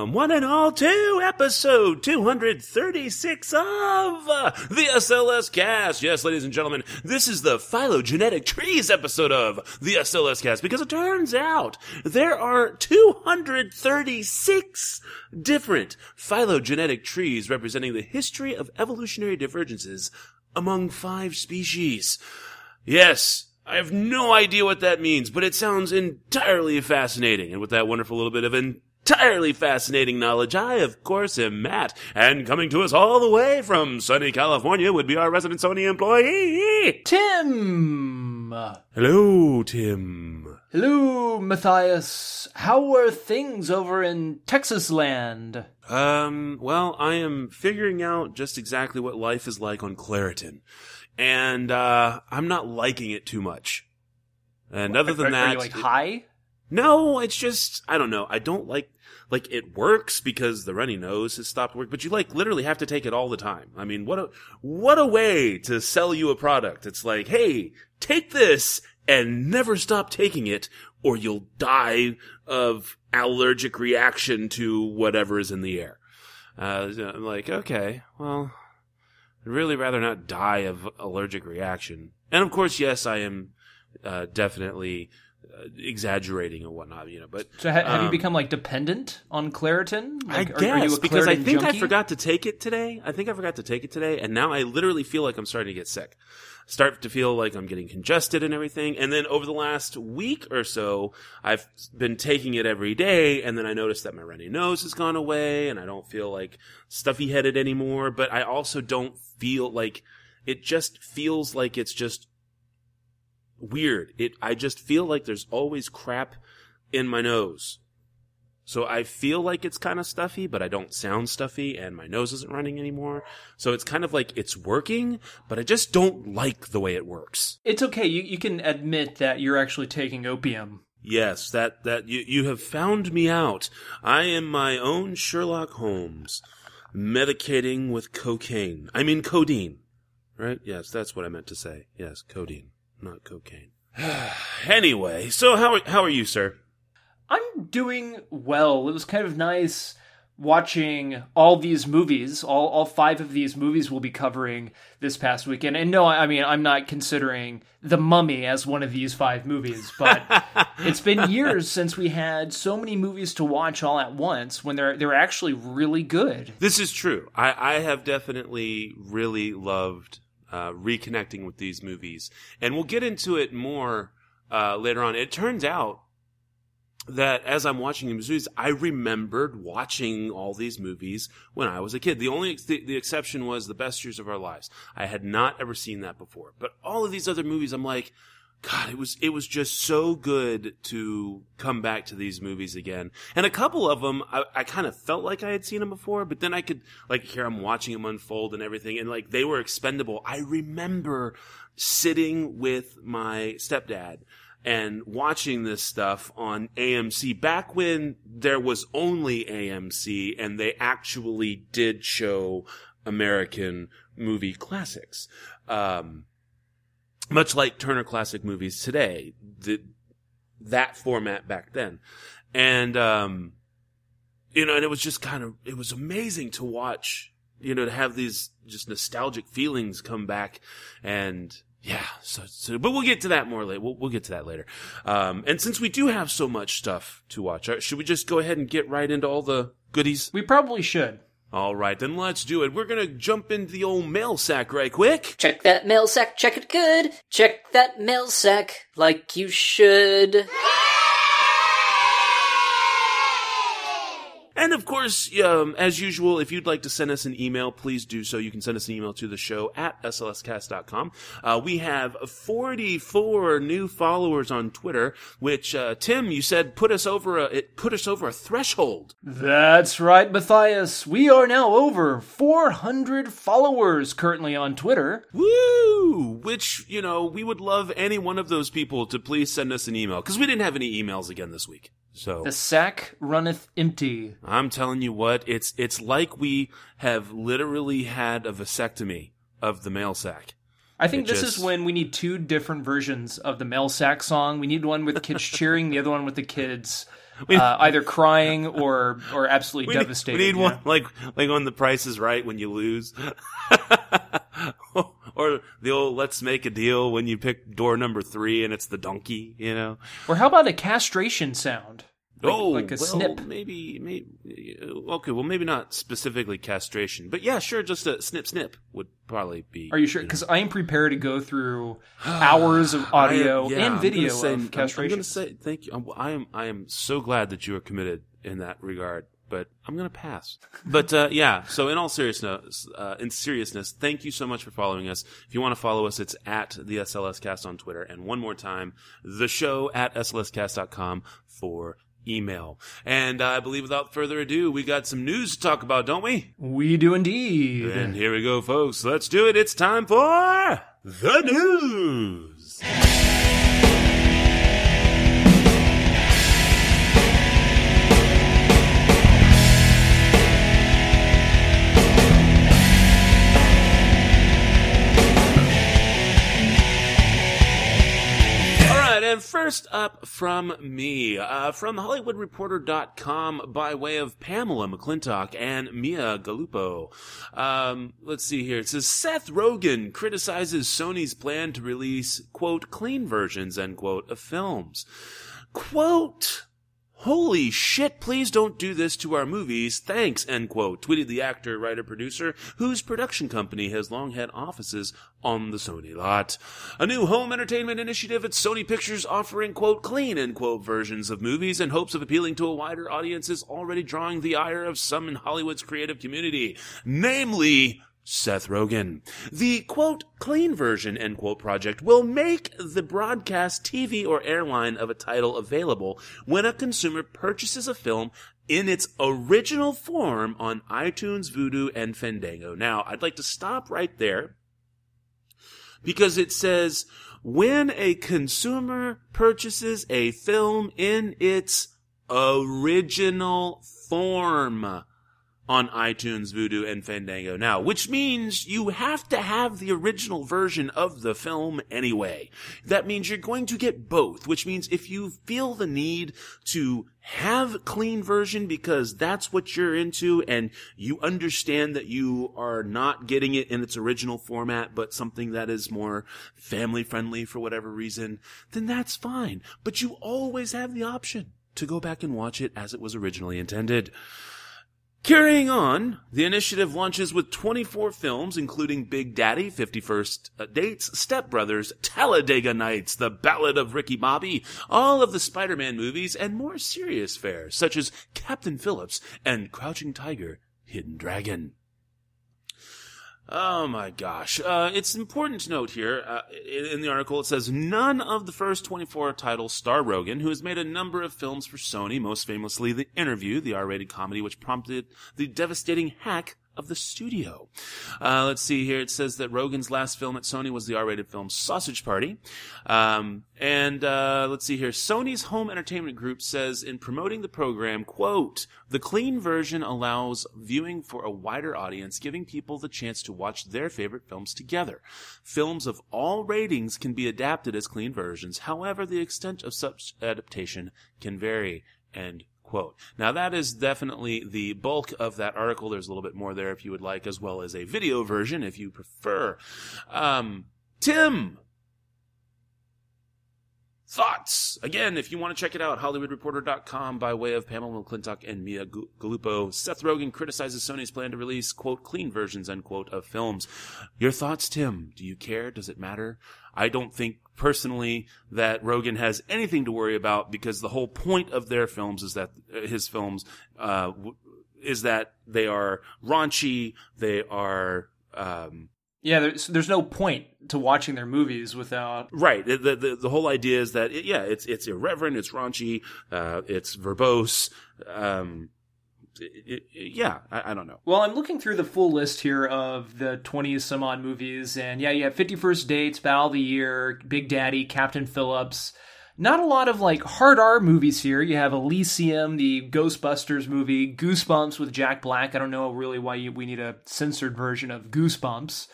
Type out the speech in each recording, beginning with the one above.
Welcome, one and all, to episode 236 of uh, the SLS Cast. Yes, ladies and gentlemen, this is the phylogenetic trees episode of the SLS Cast because it turns out there are 236 different phylogenetic trees representing the history of evolutionary divergences among five species. Yes, I have no idea what that means, but it sounds entirely fascinating. And with that wonderful little bit of entirely fascinating knowledge, I, of course, am Matt. And coming to us all the way from sunny California would be our resident Sony employee. Tim! Hello, Tim. Hello, Matthias. How are things over in Texas land? Um, well, I am figuring out just exactly what life is like on Claritin. And, uh, I'm not liking it too much. And other than are, that. Are you like high? No, it's just I don't know. I don't like like it works because the runny nose has stopped working, but you like literally have to take it all the time. I mean, what a what a way to sell you a product. It's like, "Hey, take this and never stop taking it or you'll die of allergic reaction to whatever is in the air." Uh, I'm like, "Okay, well, I'd really rather not die of allergic reaction." And of course, yes, I am uh, definitely exaggerating and whatnot, you know. But So ha- have you um, become like dependent on Claritin? Like, I guess you because I think I forgot to take it today. I think I forgot to take it today, and now I literally feel like I'm starting to get sick. Start to feel like I'm getting congested and everything. And then over the last week or so, I've been taking it every day, and then I noticed that my runny nose has gone away, and I don't feel like stuffy headed anymore. But I also don't feel like it. Just feels like it's just weird. It. I just feel like there's always crap in my nose. So I feel like it's kind of stuffy, but I don't sound stuffy and my nose isn't running anymore. So it's kind of like it's working, but I just don't like the way it works. It's okay. You, you can admit that you're actually taking opium. Yes, that, that you, you have found me out. I am my own Sherlock Holmes, medicating with cocaine. I mean codeine. Right? Yes, that's what I meant to say. Yes, codeine, not cocaine. anyway, so how are, how are you, sir? I'm doing well. It was kind of nice watching all these movies. All all five of these movies we'll be covering this past weekend. And no, I mean I'm not considering The Mummy as one of these five movies, but it's been years since we had so many movies to watch all at once when they're they're actually really good. This is true. I, I have definitely really loved uh, reconnecting with these movies, and we'll get into it more uh, later on. It turns out that as I'm watching these movies, I remembered watching all these movies when I was a kid. The only the, the exception was The Best Years of Our Lives. I had not ever seen that before, but all of these other movies, I'm like. God, it was it was just so good to come back to these movies again. And a couple of them, I, I kind of felt like I had seen them before, but then I could like hear I'm watching them unfold and everything, and like they were expendable. I remember sitting with my stepdad and watching this stuff on AMC back when there was only AMC and they actually did show American movie classics. Um, much like Turner Classic Movies today, the, that format back then. And, um, you know, and it was just kind of, it was amazing to watch, you know, to have these just nostalgic feelings come back and, yeah, so, so, but we'll get to that more later. We'll, we'll get to that later. Um, and since we do have so much stuff to watch, uh, should we just go ahead and get right into all the goodies? We probably should. All right, then let's do it. We're gonna jump into the old mail sack right quick. Check that mail sack, check it good. Check that mail sack like you should. And of course, um, as usual, if you'd like to send us an email, please do so. You can send us an email to the show at slscast.com. Uh, we have 44 new followers on Twitter, which, uh, Tim, you said put us over a, it put us over a threshold. That's right, Matthias. We are now over 400 followers currently on Twitter. Woo! Which, you know, we would love any one of those people to please send us an email, because we didn't have any emails again this week. So The sack runneth empty. I'm telling you what, it's it's like we have literally had a vasectomy of the male sack. I think It this just- is when we need two different versions of the male sack song. We need one with the kids cheering, the other one with the kids uh, either crying or or absolutely We need, devastated. we need yeah. one like like on The Price is Right when you lose, or the old "Let's make a deal" when you pick door number three and it's the donkey. You know. Or how about a castration sound? Like, oh, like a well, snip. Maybe, maybe. Okay, well, maybe not specifically castration, but yeah, sure. Just a snip, snip would probably be. Are you sure? Because I am prepared to go through hours of audio yeah, and I'm video say, of I'm- castration. I'm going to say thank you. I'm- I am. I am so glad that you are committed in that regard. But I'm going to pass. But uh, yeah. So in all seriousness, uh, in seriousness, thank you so much for following us. If you want to follow us, it's at the SLS Cast on Twitter, and one more time, the show at slscast.com for email. And uh, I believe without further ado, we got some news to talk about, don't we? we do indeed. And here we go, folks. Let's do it. It's time for the news. And first up from me, uh, from HollywoodReporter.com by way of Pamela McClintock and Mia Galuppo. Um, let's see here. It says Seth Rogen criticizes Sony's plan to release, quote, clean versions, end quote, of films. Quote, Holy shit, please don't do this to our movies. Thanks, end quote, tweeted the actor, writer, producer, whose production company has long had offices on the Sony lot. A new home entertainment initiative at Sony Pictures offering, quote, clean, end quote, versions of movies in hopes of appealing to a wider audience is already drawing the ire of some in Hollywood's creative community. Namely, Seth Rogen. The quote, clean version, end quote project will make the broadcast TV or airline of a title available when a consumer purchases a film in its original form on iTunes, Vudu, and Fandango. Now, I'd like to stop right there because it says when a consumer purchases a film in its original form on iTunes, Vudu, and Fandango now, which means you have to have the original version of the film anyway. That means you're going to get both, which means if you feel the need to have clean version because that's what you're into and you understand that you are not getting it in its original format, but something that is more family friendly for whatever reason, then that's fine. But you always have the option to go back and watch it as it was originally intended. Carrying on, the initiative launches with 24 films, including Big Daddy, 51st uh, Dates, Step Brothers, Talladega Nights, The Ballad of Ricky Bobby, all of the Spider-Man movies, and more serious fare, such as Captain Phillips and Crouching Tiger, Hidden Dragon. Oh my gosh. Uh, it's important to note here, uh, in, in the article, it says none of the first 24 titles star Rogen, who has made a number of films for Sony, most famously The Interview, the R-rated comedy which prompted the devastating hack of the studio. Uh, let's see here. It says that Rogen's last film at Sony was the R-rated film Sausage Party. Um, and uh, let's see here. Sony's home entertainment group says in promoting the program, quote, the clean version allows viewing for a wider audience, giving people the chance to watch their favorite films together. Films of all ratings can be adapted as clean versions. However, the extent of such adaptation can vary. End quote. Now that is definitely the bulk of that article. There's a little bit more there if you would like, as well as a video version if you prefer. Um, Tim, thoughts? Again, if you want to check it out, HollywoodReporter.com by way of Pamela McClintock and Mia Galuppo. Seth Rogen criticizes Sony's plan to release, quote, clean versions, unquote, of films. Your thoughts, Tim? Do you care? Does it matter? I don't think personally that Rogen has anything to worry about because the whole point of their films is that uh, his films, uh, w- is that they are raunchy, they are, um, Yeah, there's there's no point to watching their movies without. Right. The, the, the, the whole idea is that, it, yeah, it's, it's irreverent, it's raunchy, uh, it's verbose, um, it, it- yeah, I, I don't know. Well, I'm looking through the full list here of the 20 some odd movies, and yeah, you have 51st Dates, Battle of the Year, Big Daddy, Captain Phillips, not a lot of like hard R movies here. You have Elysium, the Ghostbusters movie, Goosebumps with Jack Black. I don't know really why you, we need a censored version of Goosebumps.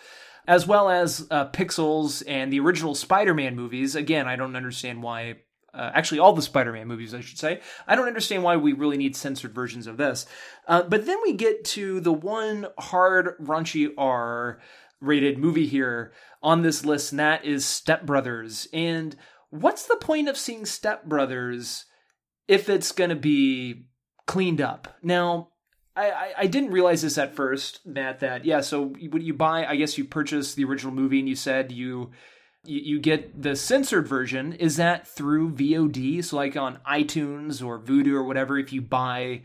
As well as uh, Pixels and the original Spider Man movies. Again, I don't understand why uh, actually all the Spider-Man movies, I should say. I don't understand why we really need censored versions of this. Uh, but then we get to the one hard, raunchy R rated movie here on this list, and that is Step Brothers. And what's the point of seeing Step Brothers if it's going to be cleaned up? Now, I, I, didn't realize this at first, Matt. That yeah. So when you buy, I guess you purchase the original movie, and you said you you, you get the censored version. Is that through VOD? So like on iTunes or Vudu or whatever, if you buy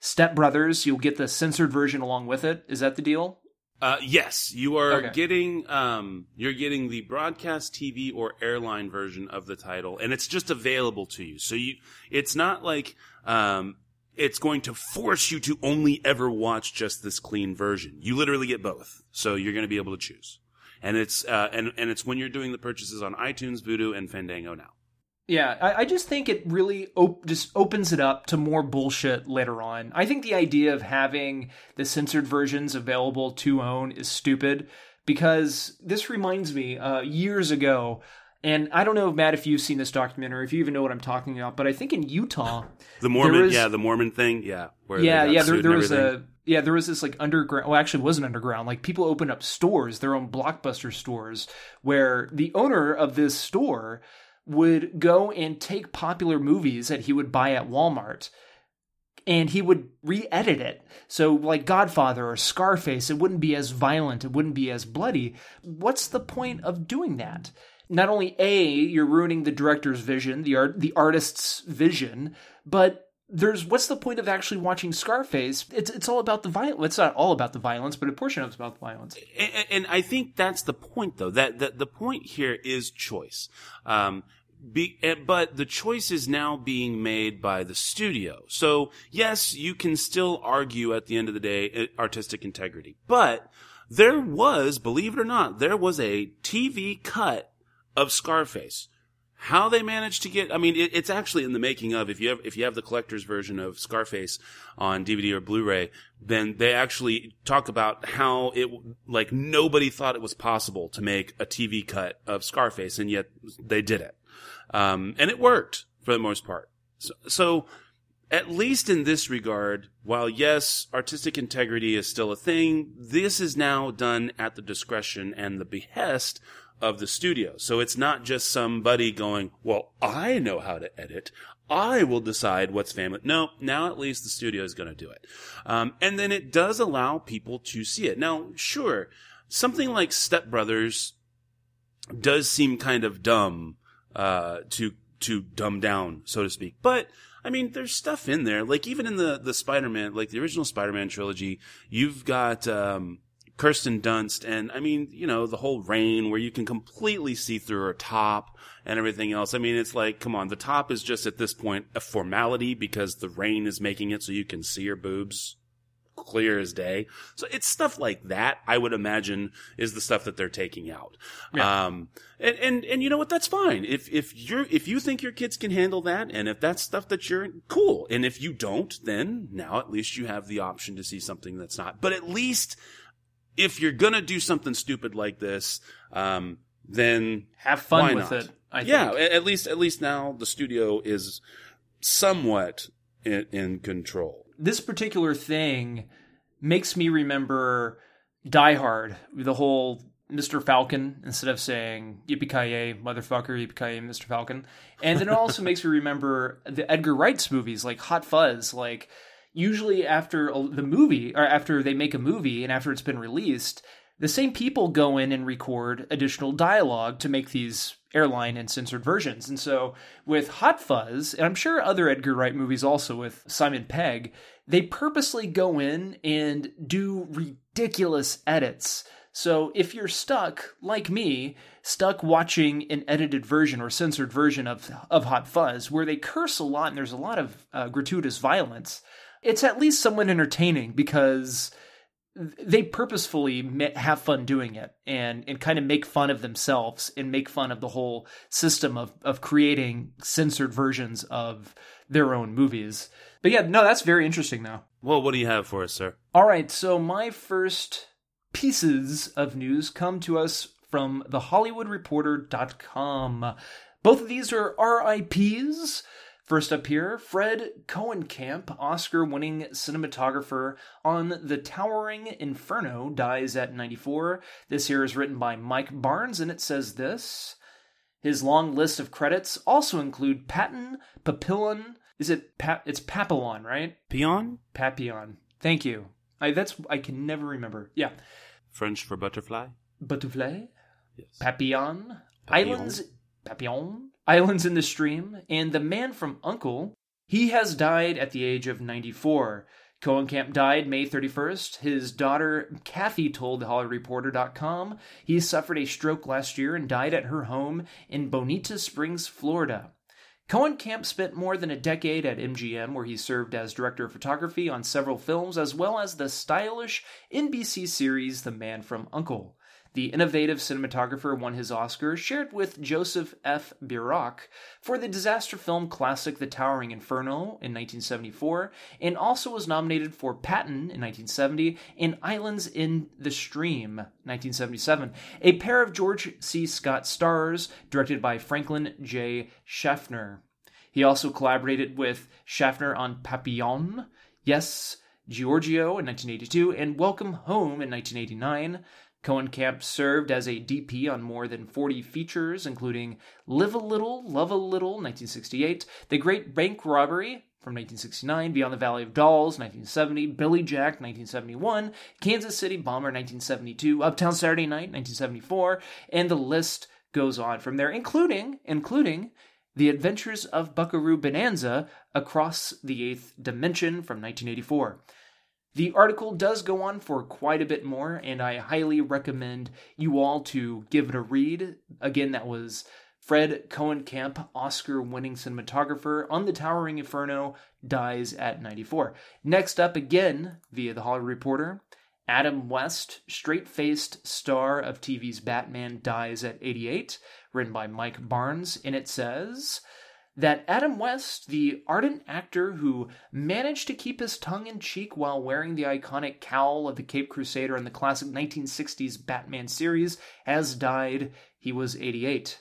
Step Brothers, you'll get the censored version along with it. Is that the deal? Uh, yes, you are Okay. getting um, you're getting the broadcast TV or airline version of the title, and it's just available to you. So you, it's not like um, it's going to force you to only ever watch just this clean version. You literally get both, so you're going to be able to choose. And it's uh, and and it's when you're doing the purchases on iTunes, Vudu, and Fandango now. Yeah, I, I just think it really op- just opens it up to more bullshit later on. I think the idea of having the censored versions available to own is stupid because this reminds me uh, years ago, and I don't know, Matt, if you've seen this documentary, if you even know what I'm talking about, but I think in Utah, The Mormon, yeah, the Mormon thing, yeah, yeah, yeah, there, there was a yeah, there was this like underground. Well, actually, wasn't underground. Like people opened up stores, their own blockbuster stores, where the owner of this store would go and take popular movies that he would buy at Walmart. And he would re-edit it, so like Godfather or Scarface, it wouldn't be as violent, it wouldn't be as bloody. What's the point of doing that? Not only a, you're ruining the director's vision, the art, the artist's vision, but there's what's the point of actually watching Scarface? It's it's all about the violence. It's not all about the violence, but a portion of it's about the violence. and, and I think that's the point, though. That, that the point here is choice. Um, be, eh, but the choice is now being made by the studio. So yes, you can still argue at the end of the day eh, artistic integrity, but there was, believe it or not, there was a TV cut of Scarface. How they managed to get, I mean, it, it's actually in the making of, if you have, if you have the collector's version of Scarface on DVD or Blu-ray, then they actually talk about how it, like, nobody thought it was possible to make a TV cut of Scarface, and yet they did it. Um, and it worked for the most part. So, so, at least in this regard, while yes, artistic integrity is still a thing, this is now done at the discretion and the behest of the studio. So it's not just somebody going, well, I know how to edit. I will decide what's family. No, now at least the studio is going to do it. Um, and then it does allow people to see it. Now, sure, something like Step Brothers does seem kind of dumb, uh, to, to dumb down, so to speak. But, I mean, there's stuff in there. Like, even in the, the Spider-Man, like the original Spider-Man trilogy, you've got, um, Kirsten Dunst and I mean, you know, the whole rain where you can completely see through her top and everything else. I mean, it's like, come on, the top is just at this point a formality because the rain is making it so you can see her boobs clear as day. So it's stuff like that, I would imagine, is the stuff that they're taking out. Yeah. Um, and, and, and you know what? That's fine. If, if you're, if you think your kids can handle that and if that's stuff that you're cool. And if you don't, then now at least you have the option to see something that's not. But at least if you're gonna do something stupid like this, um, then Have fun with not? it. I yeah, think. at least at least now the studio is somewhat in, in control. this particular thing makes me remember Die Hard, the whole Mr. Falcon instead of saying yippee ki motherfucker, yippee ki Mr. Falcon. And then it also makes me remember the Edgar Wright's movies like Hot Fuzz. Like, usually after the movie, or after they make a movie and after it's been released, the same people go in and record additional dialogue to make these airline and censored versions. And so with Hot Fuzz, and I'm sure other Edgar Wright movies also with Simon Pegg, they purposely go in and do ridiculous edits. So if you're stuck, like me, stuck watching an edited version or censored version of, of Hot Fuzz, where they curse a lot and there's a lot of uh, gratuitous violence, it's at least somewhat entertaining because they purposefully have fun doing it and and kind of make fun of themselves and make fun of the whole system of of creating censored versions of their own movies. But yeah, no, that's very interesting though. Well, what do you have for us, sir? All right, so my first pieces of news come to us from thehollywoodreporter.com. Both of these are RIPs. First up here, Fred Koenekamp, Oscar winning cinematographer on The Towering Inferno, dies at 94. This here is written by Mike Barnes, and it says this. His long list of credits also include Patton, Papillon. Is it pa- it's Papillon, right? Peon? Papillon. Thank you. I that's I can never remember. Yeah. French for butterfly? Butterfly, Yes. Papillon, Papillon. Islands, Papillon, Islands in the Stream, and The Man from Uncle. He has died at the age of 94. Koenekamp died May 31st. His daughter, Kathy, told HollyReporter.com he suffered a stroke last year and died at her home in Bonita Springs, Florida. Koenekamp spent more than a decade at MGM, where he served as director of photography on several films, as well as the stylish NBC series The Man from Uncle. The innovative cinematographer won his Oscar, shared with Joseph F. Biroc, for the disaster film classic The Towering Inferno in 1974, and also was nominated for Patton in 1970 and Islands in the Stream 1977, a pair of George C. Scott stars directed by Franklin J. Schaffner. He also collaborated with Schaffner on Papillon, Yes, Giorgio in 1982, and Welcome Home in 1989. Koenekamp served as a DP on more than 40 features, including Live a Little, Love a Little, 1968, The Great Bank Robbery from 1969, Beyond the Valley of Dolls, 1970, Billy Jack, 1971, Kansas City Bomber, 1972, Uptown Saturday Night, 1974, and the list goes on from there, including, including The Adventures of Buckaroo Bonanza Across the Eighth Dimension from 1984. The article does go on for quite a bit more, and I highly recommend you all to give it a read. Again, that was Fred Koenekamp, Oscar winning cinematographer on The Towering Inferno, dies at 94. Next up, again, via The Hollywood Reporter, Adam West, straight faced star of TV's Batman, dies at 88, written by Mike Barnes, and it says that Adam West, the ardent actor who managed to keep his tongue in cheek while wearing the iconic cowl of the Cape Crusader in the classic 1960s Batman series, has died. He was 88.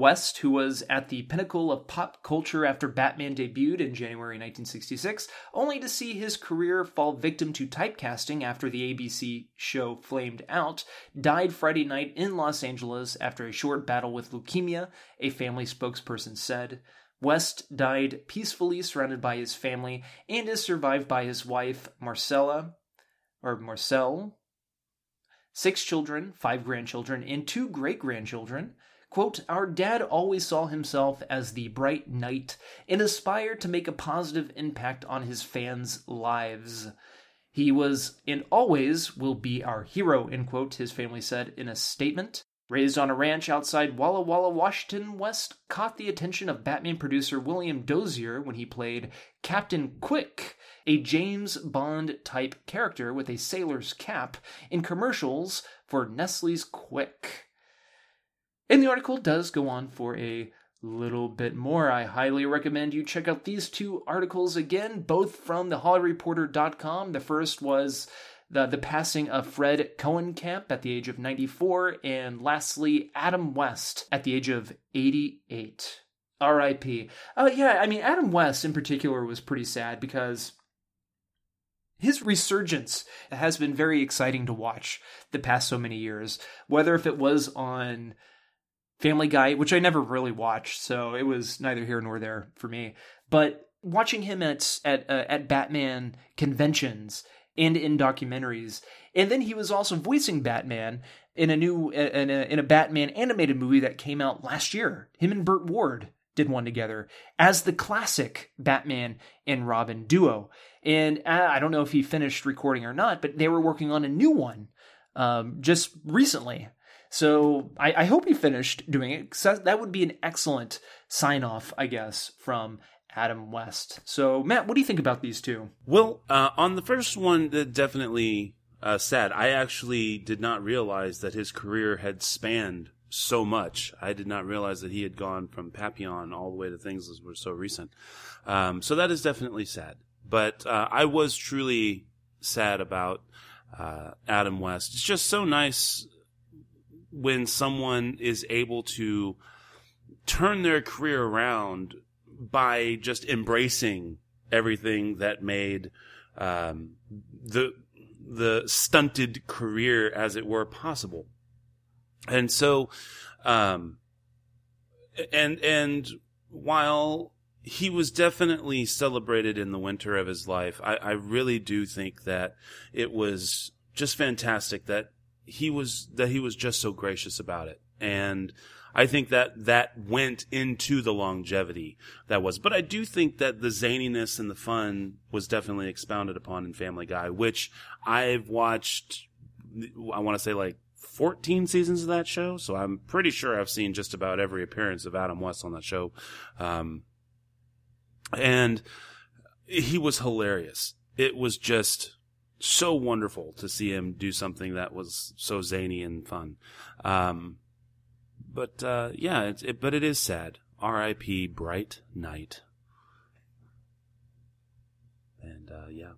West, who was at the pinnacle of pop culture after Batman debuted in January 1966, only to see his career fall victim to typecasting after the ABC show Flamed Out, died Friday night in Los Angeles after a short battle with leukemia, a family spokesperson said. West died peacefully surrounded by his family and is survived by his wife, Marcella, or Marcel, six children, five grandchildren, and two great grandchildren. Quote, Our dad always saw himself as the bright knight and aspired to make a positive impact on his fans' lives. He was and always will be our hero, end quote, his family said in a statement. Raised on a ranch outside Walla Walla, Washington, West caught the attention of Batman producer William Dozier when he played Captain Quick, a James Bond type character with a sailor's cap, in commercials for Nestle's Quick. And the article does go on for a little bit more. I highly recommend you check out these two articles again, both from the thehollyreporter.com. The first was the, the passing of Fred Koenekamp at the age of 94, and lastly, Adam West at the age of 88. RIP. Uh, yeah, I mean, Adam West in particular was pretty sad because his resurgence has been very exciting to watch the past so many years, whether if it was on Family Guy, which I never really watched, so it was neither here nor there for me. But watching him at at uh, at Batman conventions and in documentaries, and then he was also voicing Batman in a new in a, in a Batman animated movie that came out last year. Him and Burt Ward did one together as the classic Batman and Robin duo. And uh, I don't know if he finished recording or not, but they were working on a new one um, just recently. So I, I hope he finished doing it. that- would be an excellent sign off, I guess, from Adam West. So, Matt, what do you think about these two? Well, uh, on the first one, that definitely uh, sad. I actually did not realize that his career had spanned so much. I did not realize that he had gone from Papillon all the way to things that were so recent. Um, so that is definitely sad. But uh, I was truly sad about uh, Adam West. It's just so nice when someone is able to turn their career around by just embracing everything that made um, the the stunted career, as it were, possible. And so, um, and and while he was definitely celebrated in the winter of his life, I, I really do think that it was just fantastic that he was that he was just so gracious about it and I think that that went into the longevity that was. But I do think that the zaniness and the fun was definitely expounded upon in Family Guy, which I've watched, I want to say like 14 seasons of that show. So I'm pretty sure I've seen just about every appearance of Adam West on that show. Um, and he was hilarious. It was just so wonderful to see him do something that was so zany and fun. Um, but uh, yeah, it's, it, but it is sad. R.I.P. Bright Knight. And uh, yeah,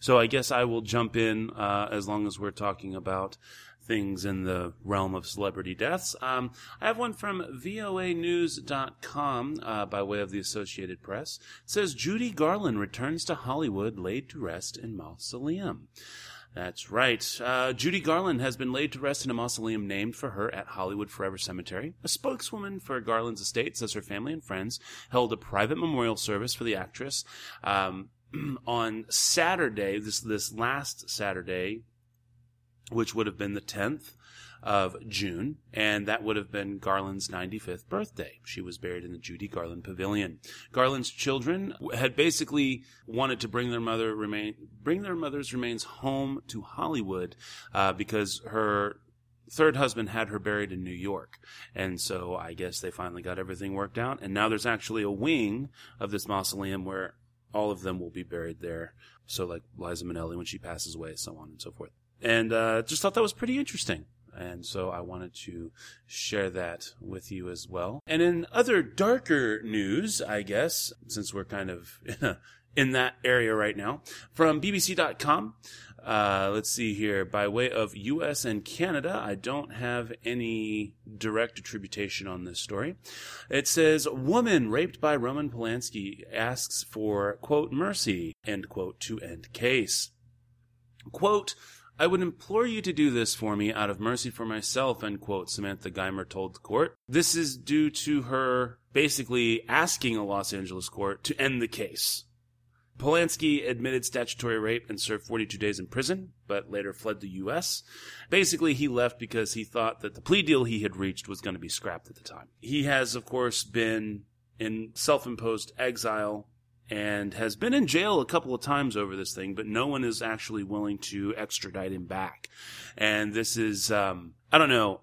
so I guess I will jump in uh, as long as we're talking about things in the realm of celebrity deaths. Um, I have one from voanews.com uh, by way of the Associated Press. It says Judy Garland returns to Hollywood laid to rest in mausoleum. That's right. Uh, Judy Garland has been laid to rest in a mausoleum named for her at Hollywood Forever Cemetery. A spokeswoman for Garland's estate says her family and friends held a private memorial service for the actress um, on Saturday, this this last Saturday, which would have been the 10th of June, and that would have been Garland's 95th birthday. She was buried in the Judy Garland Pavilion. Garland's children had basically wanted to bring their mother remain bring their mother's remains home to Hollywood uh, because her third husband had her buried in New York. And so I guess they finally got everything worked out. And now there's actually a wing of this mausoleum where all of them will be buried there. So like Liza Minnelli when she passes away, so on and so forth. And uh, just thought that was pretty interesting. And so I wanted to share that with you as well. And in other darker news, I guess, since we're kind of in that area right now, from BBC.com, uh, let's see here. By way of U.S. and Canada, I don't have any direct attribution on this story. It says, "Woman raped by Roman Polanski asks for quote mercy end quote to end case." Quote. I would implore you to do this for me out of mercy for myself, end quote, Samantha Geimer told the court. This is due to her basically asking a Los Angeles court to end the case. Polanski admitted statutory rape and served 42 days in prison, but later fled the U.S. Basically, he left because he thought that the plea deal he had reached was going to be scrapped at the time. He has, of course, been in self imposed exile and has been in jail a couple of times over this thing, but no one is actually willing to extradite him back. And this is, um, I don't know.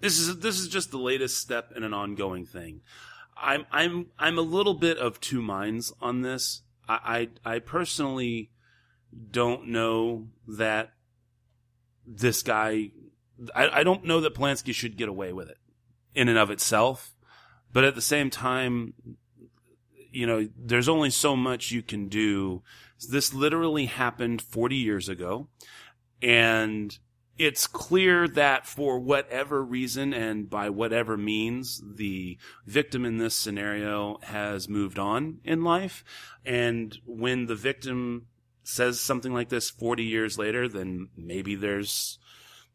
This is this is just the latest step in an ongoing thing. I'm I'm I'm a little bit of two minds on this. I I, I personally don't know that this guy. I, I don't know that Polanski should get away with it in and of itself, but at the same time, you know, there's only so much you can do. This literally happened 40 years ago. And it's clear that for whatever reason and by whatever means, the victim in this scenario has moved on in life. And when the victim says something like this 40 years later, then maybe there's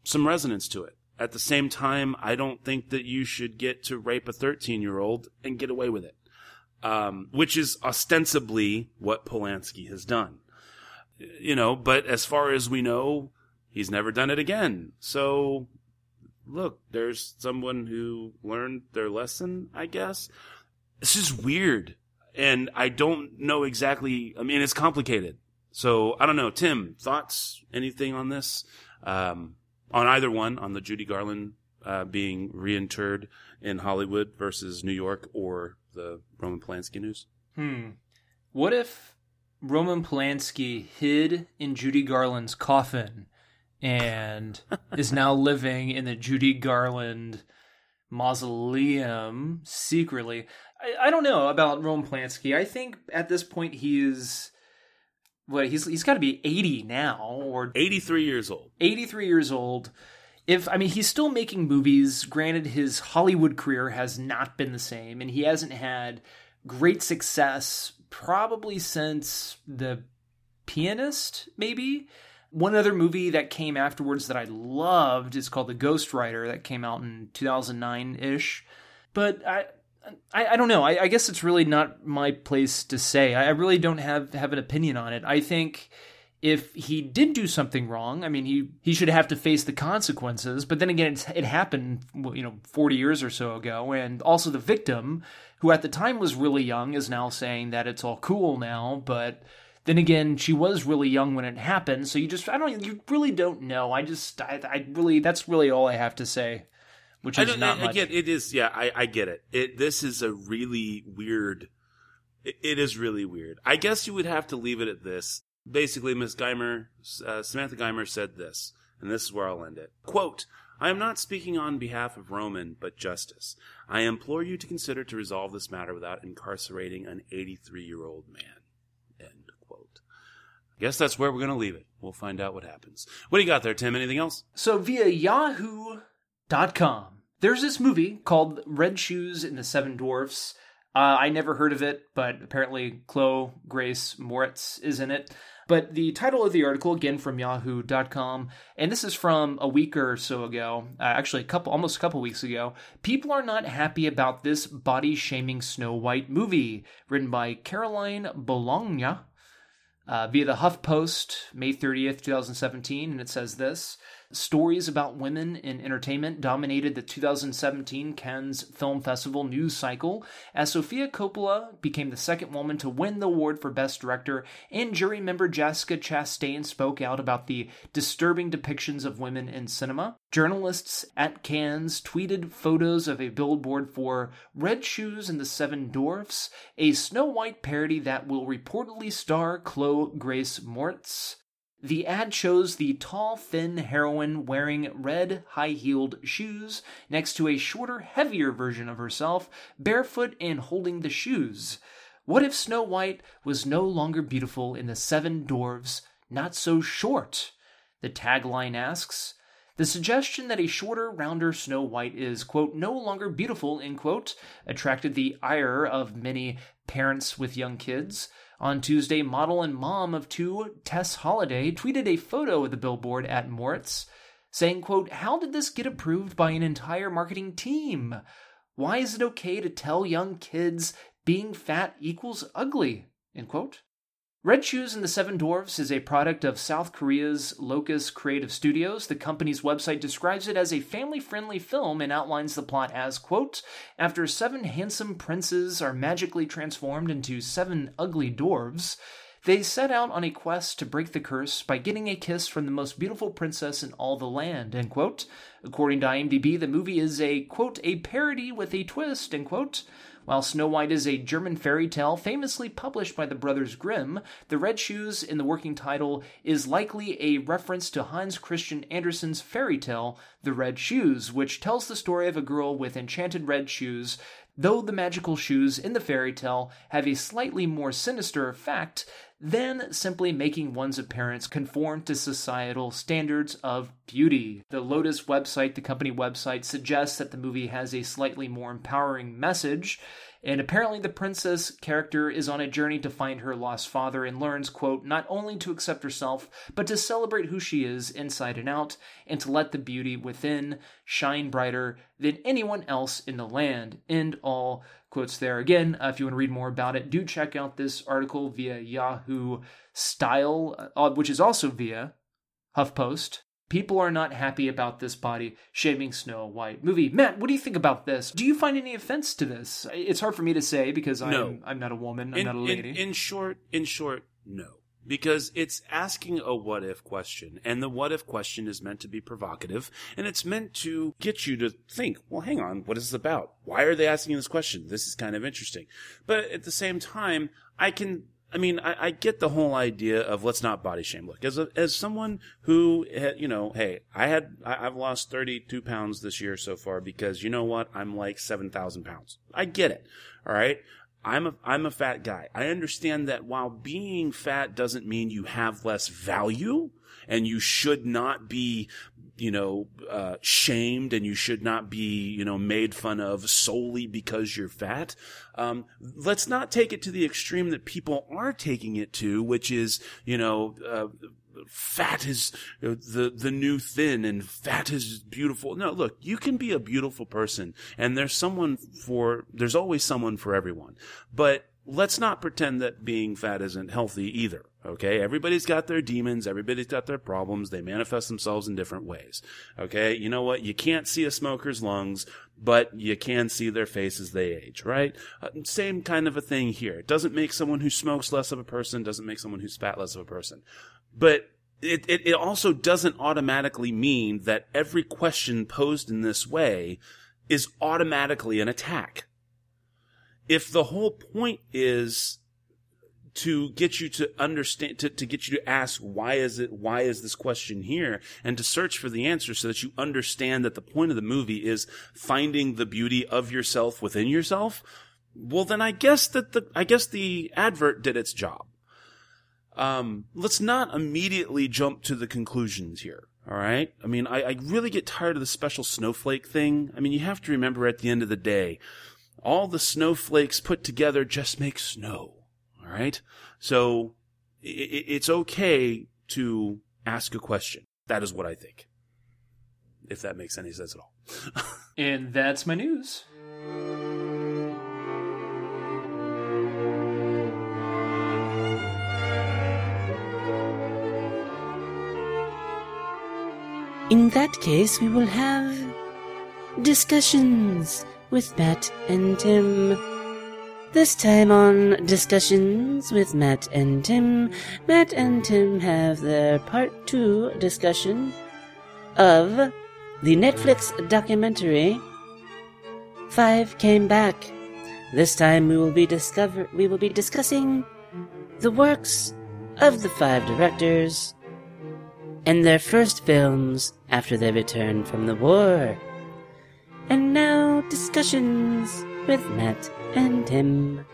some resonance to it. At the same time, I don't think that you should get to rape a 13 year old and get away with it um, which is ostensibly what Polanski has done. You know, but as far as we know, he's never done it again. So, look, there's someone who learned their lesson, I guess. This is weird. And I don't know exactly, I mean, it's complicated. So, I don't know. Tim, thoughts? Anything on this? Um, on either one, on the Judy Garland uh, being reinterred in Hollywood versus New York or the Roman Polanski news. Hmm. What if Roman Polanski hid in Judy Garland's coffin and is now living in the Judy Garland mausoleum secretly? I, I don't know about Roman Polanski. I think at this point he is what he's he's got to be 80 now or 83 years old. 83 years old. If I mean he's still making movies, granted his Hollywood career has not been the same and he hasn't had great success probably since The Pianist maybe. One other movie that came afterwards that I loved is called The Ghost Writer that came out in 2009-ish. But I I, I don't know. I, I, guess it's really not my place to say. I, I really don't have have an opinion on it. I think if he did do something wrong, I mean, he he should have to face the consequences. But then again, it happened, you know, forty years or so ago, and also the victim, who at the time was really young, is now saying that it's all cool now. But then again, she was really young when it happened, so you just I don't you really don't know. I just I, I really that's really all I have to say which is not I, much. Again, it is. Yeah, I, I get it. It this is a really weird. It is really weird. I guess you would have to leave it at this. Basically, Miss Geimer, uh, Samantha Geimer said this, and this is where I'll end it. Quote. I am not speaking on behalf of Roman, but justice. I implore you to consider to resolve this matter without incarcerating an 83 year old man. End quote. I guess that's where we're going to leave it. We'll find out what happens. What do you got there, Tim? Anything else? So, via Yahoo com. There's this movie called Red Shoes and the Seven Dwarfs. Uh, I never heard of it, but apparently Chloe Grace Moretz is in it. But the title of the article, again from yahoo.com, and this is from a week or so ago, uh, actually a couple, almost a couple weeks ago. People are not happy about this body shaming Snow White movie, written by Caroline Bologna, uh, via the HuffPost, May 30th, 2017, and it says this Stories about women in entertainment dominated the 2017 Cannes Film Festival news cycle as Sofia Coppola became the second woman to win the award for Best Director, and jury member Jessica Chastain spoke out about the disturbing depictions of women in cinema. Journalists at Cannes tweeted photos of a billboard for Red Shoes and the Seven Dwarfs, a Snow White parody that will reportedly star Chloe Grace Moretz. The ad shows the tall, thin heroine wearing red, high heeled shoes next to a shorter, heavier version of herself, barefoot and holding the shoes. What if Snow White was no longer beautiful in the Seven Dwarfs, not so short? The tagline asks. The suggestion that a shorter, rounder Snow White is, quote, no longer beautiful, end quote, attracted the ire of many parents with young kids. On Tuesday, model and mom of two, Tess Holliday, tweeted a photo of the billboard at Moretz, saying, quote, How did this get approved by an entire marketing team? Why is it okay to tell young kids being fat equals ugly? End quote. Red Shoes and the Seven Dwarfs is a product of South Korea's Locus Creative Studios. The company's website describes it as a family friendly film and outlines the plot as, quote, After seven handsome princes are magically transformed into seven ugly dwarves, they set out on a quest to break the curse by getting a kiss from the most beautiful princess in all the land, end quote. According to IMDb, the movie is a, quote, a parody with a twist, end quote. While Snow White is a German fairy tale famously published by the Brothers Grimm, The Red Shoes in the working title is likely a reference to Hans Christian Andersen's fairy tale, The Red Shoes, which tells the story of a girl with enchanted red shoes though the magical shoes in the fairy tale have a slightly more sinister effect than simply making one's appearance conform to societal standards of beauty. The Locus website, the company website, suggests that the movie has a slightly more empowering message and apparently, the princess character is on a journey to find her lost father and learns, quote, not only to accept herself, but to celebrate who she is inside and out, and to let the beauty within shine brighter than anyone else in the land. End all quotes there. Again, uh, if you want to read more about it, do check out this article via Yahoo Style, uh, which is also via HuffPost. People are not happy about this body shaming Snow White movie. Matt, what do you think about this? Do you find any offense to this? It's hard for me to say because I'm No. I'm not a woman. I'm In, not a in- lady. in short, in short, no. because it's asking a what if question. And the what if question is meant to be provocative and it's meant to get you to think, well, hang on, what is this about? Why are they asking this question? This is kind of interesting. But at the same time, I can I mean, I, I, get the whole idea of let's not body shame. Look, as a, as someone who, had, you know, hey, I had I, I've lost thirty two pounds this year so far because you know what, I'm like seven thousand pounds. I get it. All right, I'm a I'm a fat guy. I understand that while being fat doesn't mean you have less value and you should not be you know uh, shamed and you should not be you know made fun of solely because you're fat. Um, let's not take it to the extreme that people are taking it to, which is you know uh, fat is the the new thin and fat is beautiful. No, look, you can be a beautiful person and there's someone for there's always someone for everyone. But let's not pretend that being fat isn't healthy either. Okay. Everybody's got their demons. Everybody's got their problems. They manifest themselves in different ways. Okay. You know what? You can't see a smoker's lungs, but you can see their face as they age, right? Uh, same kind of a thing here. It doesn't make someone who smokes less of a person, doesn't make someone who's fat less of a person. But it, it, it also doesn't automatically mean that every question posed in this way is automatically an attack. If the whole point is to get you to understand, to, to get you to ask, why is it, why is this question here? And to search for the answer so that you understand that the point of the movie is finding the beauty of yourself within yourself. Well, then I guess that the, I guess the advert did its job. Um, let's not immediately jump to the conclusions here. All right. I mean, I, I really get tired of the special snowflake thing. I mean, you have to remember at the end of the day, all the snowflakes put together just make snow. All right. So it's okay to ask a question. That is what I think. If that makes any sense at all. and that's my news. In that case, we will have discussions with Matt and Tim. This time on Discussions with Matt and Tim, Matt and Tim have their part two discussion of the Netflix documentary Five Came Back. This time we will be discover we will be discussing the works of the five directors and their first films after they returned from the war. And now, discussions with Matt and Tim.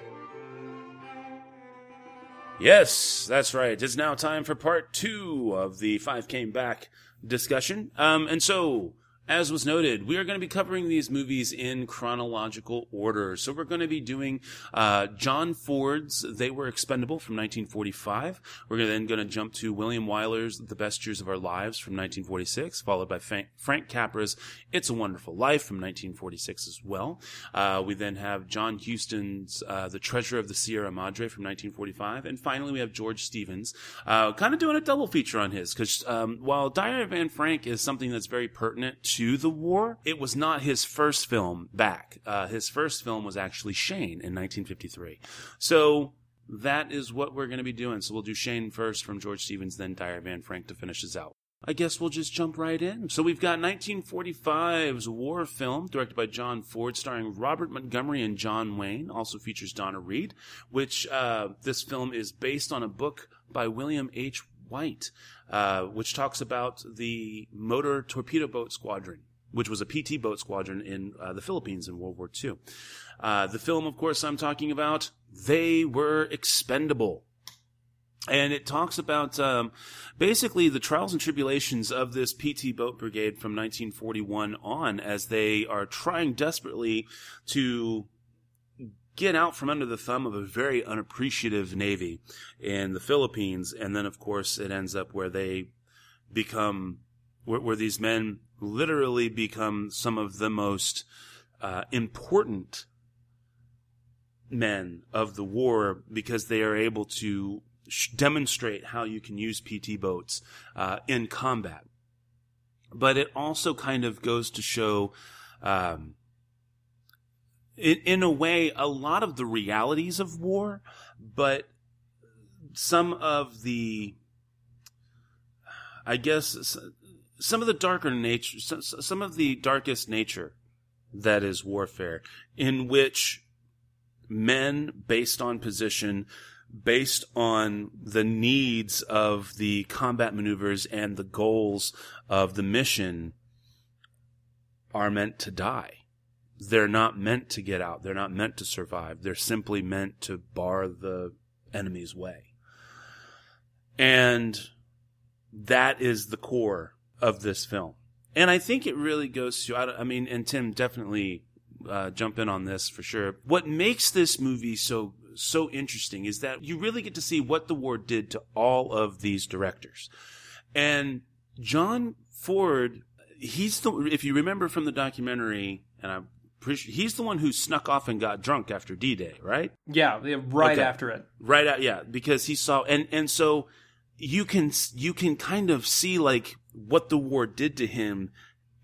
Yes, that's right. It's now time for part two of the Five Came Back discussion. Um, and so, as was noted, we are going to be covering these movies in chronological order. So we're going to be doing uh, John Ford's "They Were Expendable" from 1945. We're then going to jump to William Wyler's "The Best Years of Our Lives" from 1946, followed by Frank, Capra's "It's a Wonderful Life" from 1946 as well. Uh, we then have John Huston's uh, "The Treasure of the Sierra Madre" from 1945, and finally we have George Stevens, uh, kind of doing a double feature on his because um, while Diary of Anne Frank is something that's very pertinent to the war. It was not his first film back. Uh, his first film was actually Shane in 1953. So that is what we're going to be doing. So we'll do Shane first from George Stevens, then Diary of Anne Frank to finish us out. I guess we'll just jump right in. So we've got 1945's war film directed by John Ford, starring Robert Montgomery and John Wayne. Also features Donna Reed, which uh, this film is based on a book by William H. White, uh, which talks about the motor torpedo boat squadron, which was a PT boat squadron in uh, the Philippines in World War II. Uh, the film, of course, I'm talking about, they were expendable. And it talks about um, basically the trials and tribulations of this PT boat brigade from 1941 on as they are trying desperately to get out from under the thumb of a very unappreciative navy in the Philippines, and then of course it ends up where they become where, where these men literally become some of the most uh, important men of the war because they are able to sh- demonstrate how you can use PT boats uh, in combat. But it also kind of goes to show um, in, in a way, a lot of the realities of war, but some of the, I guess, some of the darker nature, some, some of the darkest nature that is warfare, in which men, based on position, based on the needs of the combat maneuvers and the goals of the mission, are meant to die. They're not meant to get out. They're not meant to survive. They're simply meant to bar the enemy's way. And that is the core of this film. And I think it really goes to, I, I mean, and Tim definitely uh, jump in on this for sure. What makes this movie so so interesting is that you really get to see what the war did to all of these directors. And John Ford, he's the if you remember from the documentary, and sure he's the one who snuck off and got drunk after D-Day, right? Yeah, yeah, right Okay. after it. Right out, yeah, because he saw and and so you can you can kind of see like what the war did to him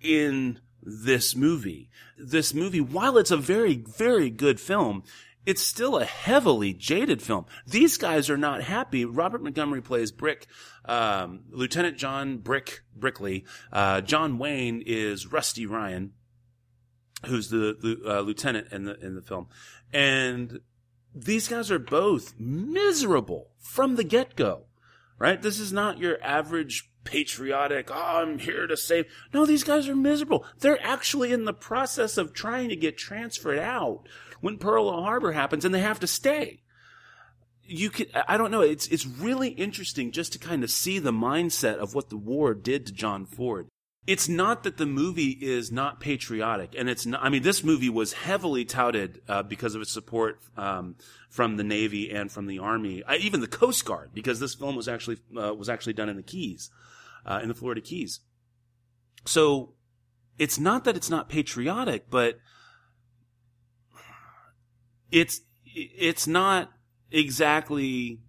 in this movie. This movie, while it's a very very good film, it's still a heavily jaded film. These guys are not happy. Robert Montgomery plays Brick, um, Lieutenant John Brick Brickley. Uh, John Wayne is Rusty Ryan, who's the, uh, lieutenant in the in the film, and these guys are both miserable from the get go, right? This is not your average patriotic, oh, I'm here to save. No, these guys are miserable. They're actually in the process of trying to get transferred out when Pearl Harbor happens and they have to stay. You could, I don't know. It's, it's really interesting just to kind of see the mindset of what the war did to John Ford. It's not that the movie is not patriotic, and it's not. I mean, this movie was heavily touted uh, because of its support um, from the Navy and from the Army, even the Coast Guard, because this film was actually uh, was actually done in the Keys, uh, in the Florida Keys. So, it's not that it's not patriotic, but it's it's not exactly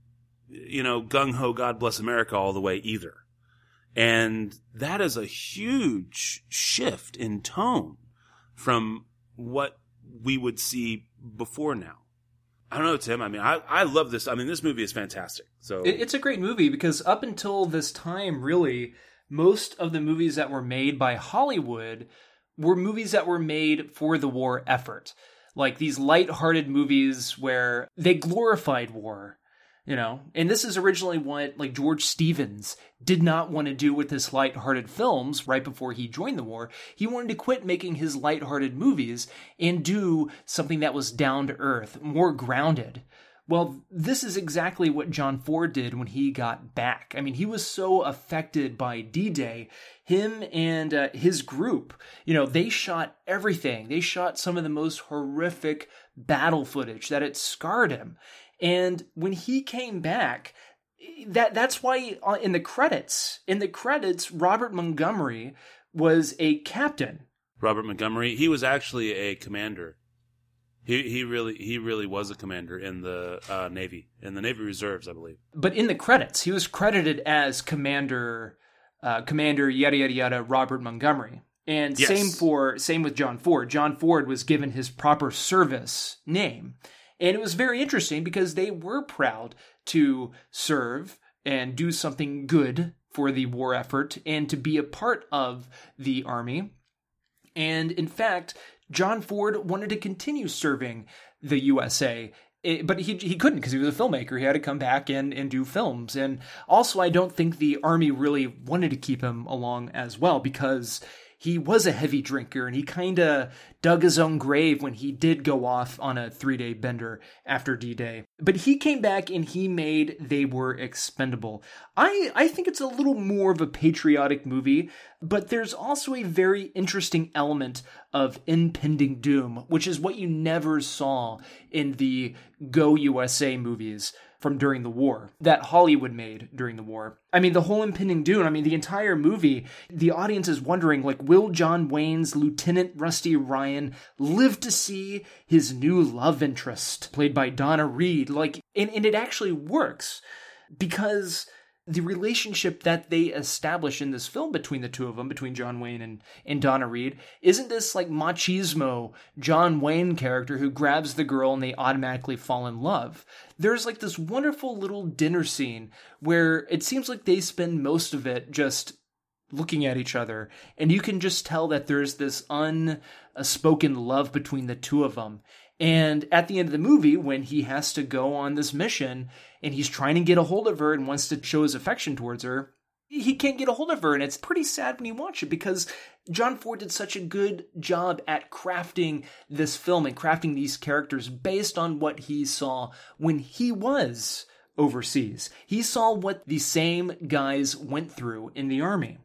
you know gung ho God bless America all the way either. And that is a huge shift in tone from what we would see before now. I don't know, Tim. I mean, I, I love this. I mean, this movie is fantastic. So It- It's a great movie because up until this time, really, most of the movies that were made by Hollywood were movies that were made for the war effort. Like these light-hearted movies where they glorified war, you know. And this is originally what like George Stevens did not want to do with his light-hearted films right before he joined the war. He wanted to quit making his light-hearted movies and do something that was down to earth, more grounded. Well, this is exactly what John Ford did when he got back. I mean, he was so affected by D Day. Him and uh, his group, you know, they shot everything. They shot some of the most horrific battle footage that it scarred him. And when he came back, that that's why uh, in the credits, in the credits, Robert Montgomery was a captain Robert Montgomery, he was actually a commander. He he really he really was a commander in the uh, Navy in the Navy Reserves, I believe. but in the credits, he was credited as Commander, uh, Commander yada yada yada Robert Montgomery. And Yes. same for same with John Ford. John Ford was given his proper service name, and it was very interesting because they were proud to serve and do something good for the war effort and to be a part of the army. And in fact, John Ford wanted to continue serving the USA. eh, But he, he couldn't because he was a filmmaker. He had to come back and, and do films. And also, I don't think the Army really wanted to keep him along as well because he was a heavy drinker and he kind of dug his own grave when he did go off on a three day bender after D Day. But he came back and he made They Were Expendable. I, I think it's a little more of a patriotic movie, but there's also a very interesting element of impending doom, which is what you never saw in the Go USA movies from during the war that Hollywood made during the war. I mean, the whole impending doom, I mean, the entire movie, the audience is wondering, like, will John Wayne's Lieutenant Rusty Ryan live to see his new love interest, played by Donna Reed? Like, and, and it actually works because the relationship that they establish in this film between the two of them, between John Wayne and, and Donna Reed, isn't this like machismo John Wayne character who grabs the girl and they automatically fall in love? There's like this wonderful little dinner scene where it seems like they spend most of it just looking at each other and you can just tell that there's this unspoken love between the two of them and at the end of the movie, when he has to go on this mission and he's trying to get a hold of her and wants to show his affection towards her, he can't get a hold of her. And it's pretty sad when you watch it because John Ford did such a good job at crafting this film and crafting these characters based on what he saw when he was overseas. He saw what the same guys went through in the army.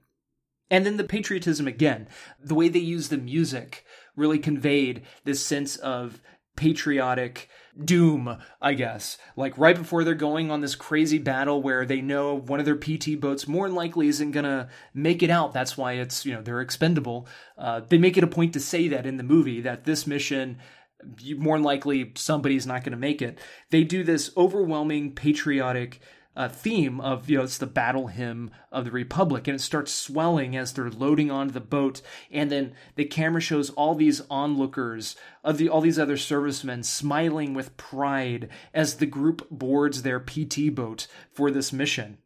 And then the patriotism again, the way they use the music really conveyed this sense of patriotic doom, I guess. Like right before they're going on this crazy battle where they know one of their PT boats more than likely isn't gonna make it out. That's why it's, you know, they're expendable. Uh, they make it a point to say that in the movie that this mission more than likely somebody's not going to make it. They do this overwhelming patriotic uh, theme of you know it's the battle hymn of the republic and it starts swelling as they're loading onto the boat and then the camera shows all these onlookers of the all these other servicemen smiling with pride as the group boards their pt boat for this mission.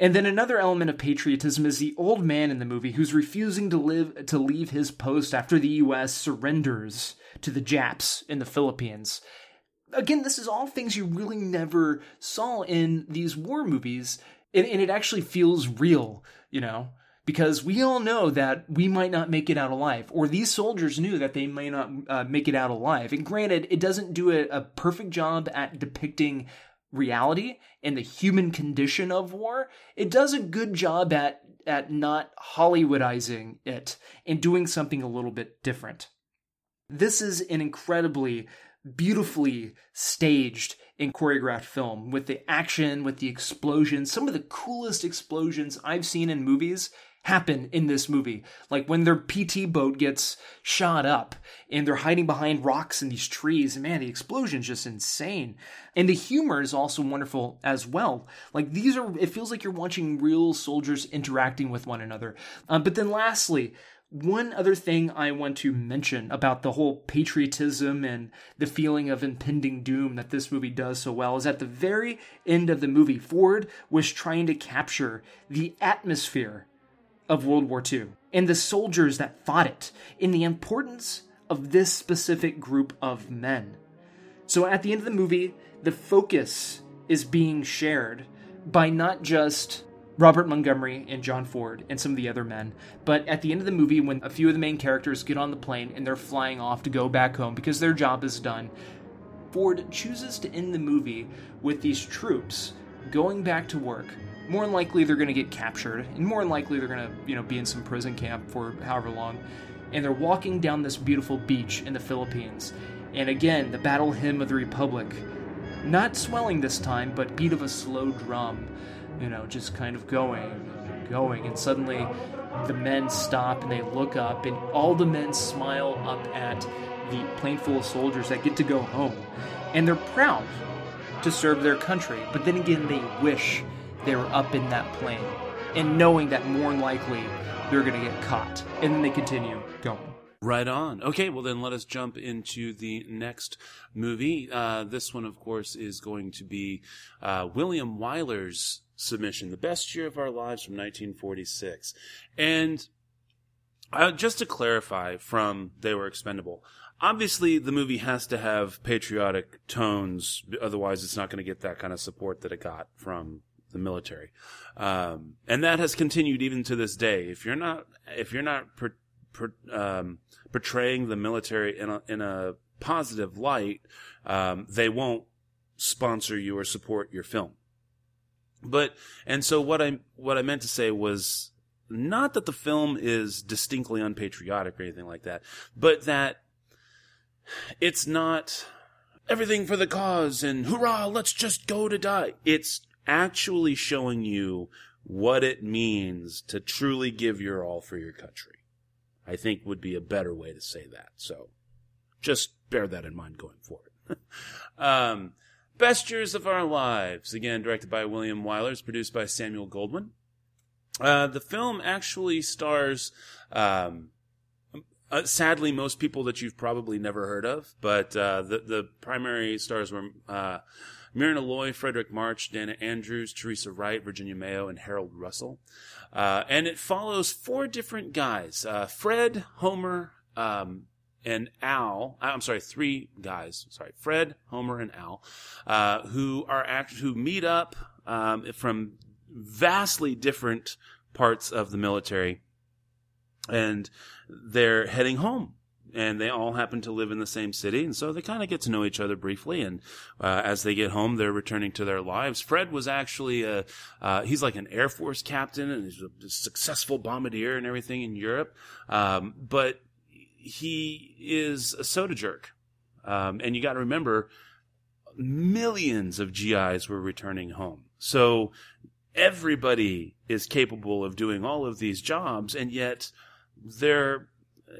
And then another element of patriotism is the old man in the movie who's refusing to live to leave his post after the US surrenders to the Japs in the Philippines again, this is all things you really never saw in these war movies, and, and it actually feels real, you know, because we all know that we might not make it out alive, or these soldiers knew that they may not uh, make it out alive. And granted, it doesn't do a, a perfect job at depicting reality and the human condition of war. It does a good job at at not Hollywoodizing it and doing something a little bit different. This is an incredibly beautifully staged and choreographed film with the action, with the explosions. Some of the coolest explosions I've seen in movies happen in this movie. Like when their PT boat gets shot up and they're hiding behind rocks and these trees. And man, the explosion's just insane. And the humor is also wonderful as well. Like these are, it feels like you're watching real soldiers interacting with one another. Um, but then lastly, one other thing I want to mention about the whole patriotism and the feeling of impending doom that this movie does so well is at the very end of the movie, Ford was trying to capture the atmosphere of World War II and the soldiers that fought it and the importance of this specific group of men. So at the end of the movie, the focus is being shared by not just Robert Montgomery and John Ford and some of the other men. But at the end of the movie, when a few of the main characters get on the plane and they're flying off to go back home because their job is done, Ford chooses to end the movie with these troops going back to work. More than likely, they're going to get captured, and more than likely, they're going to, you know, be in some prison camp for however long. And they're walking down this beautiful beach in the Philippines. And again, the battle hymn of the Republic, not swelling this time, but beat of a slow drum you know, just kind of going, going, and suddenly the men stop and they look up, and all the men smile up at the plane full of soldiers that get to go home. And they're proud to serve their country, but then again, they wish they were up in that plane and knowing that more than likely they're going to get caught. And then they continue going. Right on. Okay, well then let us jump into the next movie. Uh, this one, of course, is going to be uh, William Wyler's submission, The Best Year of Our Lives from 1946. And just to clarify from They Were Expendable, obviously the movie has to have patriotic tones, otherwise it's not going to get that kind of support that it got from the military. Um, and that has continued even to this day. If you're not, if you're not per, um, portraying the military in a, in a positive light, um, they won't sponsor you or support your film. But and so what I what I meant to say was not that the film is distinctly unpatriotic or anything like that, but that it's not everything for the cause and hurrah, let's just go to die. It's actually showing you what it means to truly give your all for your country. I think would be a better way to say that. So just bear that in mind going forward. um, Best Years of Our Lives, again directed by William Wyler, produced by Samuel Goldwyn. Uh, the film actually stars, um, uh, sadly, most people that you've probably never heard of, but uh, the the primary stars were uh, Myrna Loy, Fredric March, Dana Andrews, Teresa Wright, Virginia Mayo, and Harold Russell. Uh, and it follows four different guys: uh, Fred, Homer, um, and Al. I'm sorry, three guys. Sorry, Fred, Homer, and Al, uh, who are act who meet up um, from vastly different parts of the military, and they're heading home. And they all happen to live in the same city, and so they kind of get to know each other briefly. And uh, as they get home, they're returning to their lives. Fred was actually a uh, he's like an Air Force captain, and he's a successful bombardier and everything in Europe. Um, but he is a soda jerk. Um, and you got to remember, millions of GIs were returning home. So everybody is capable of doing all of these jobs, and yet there,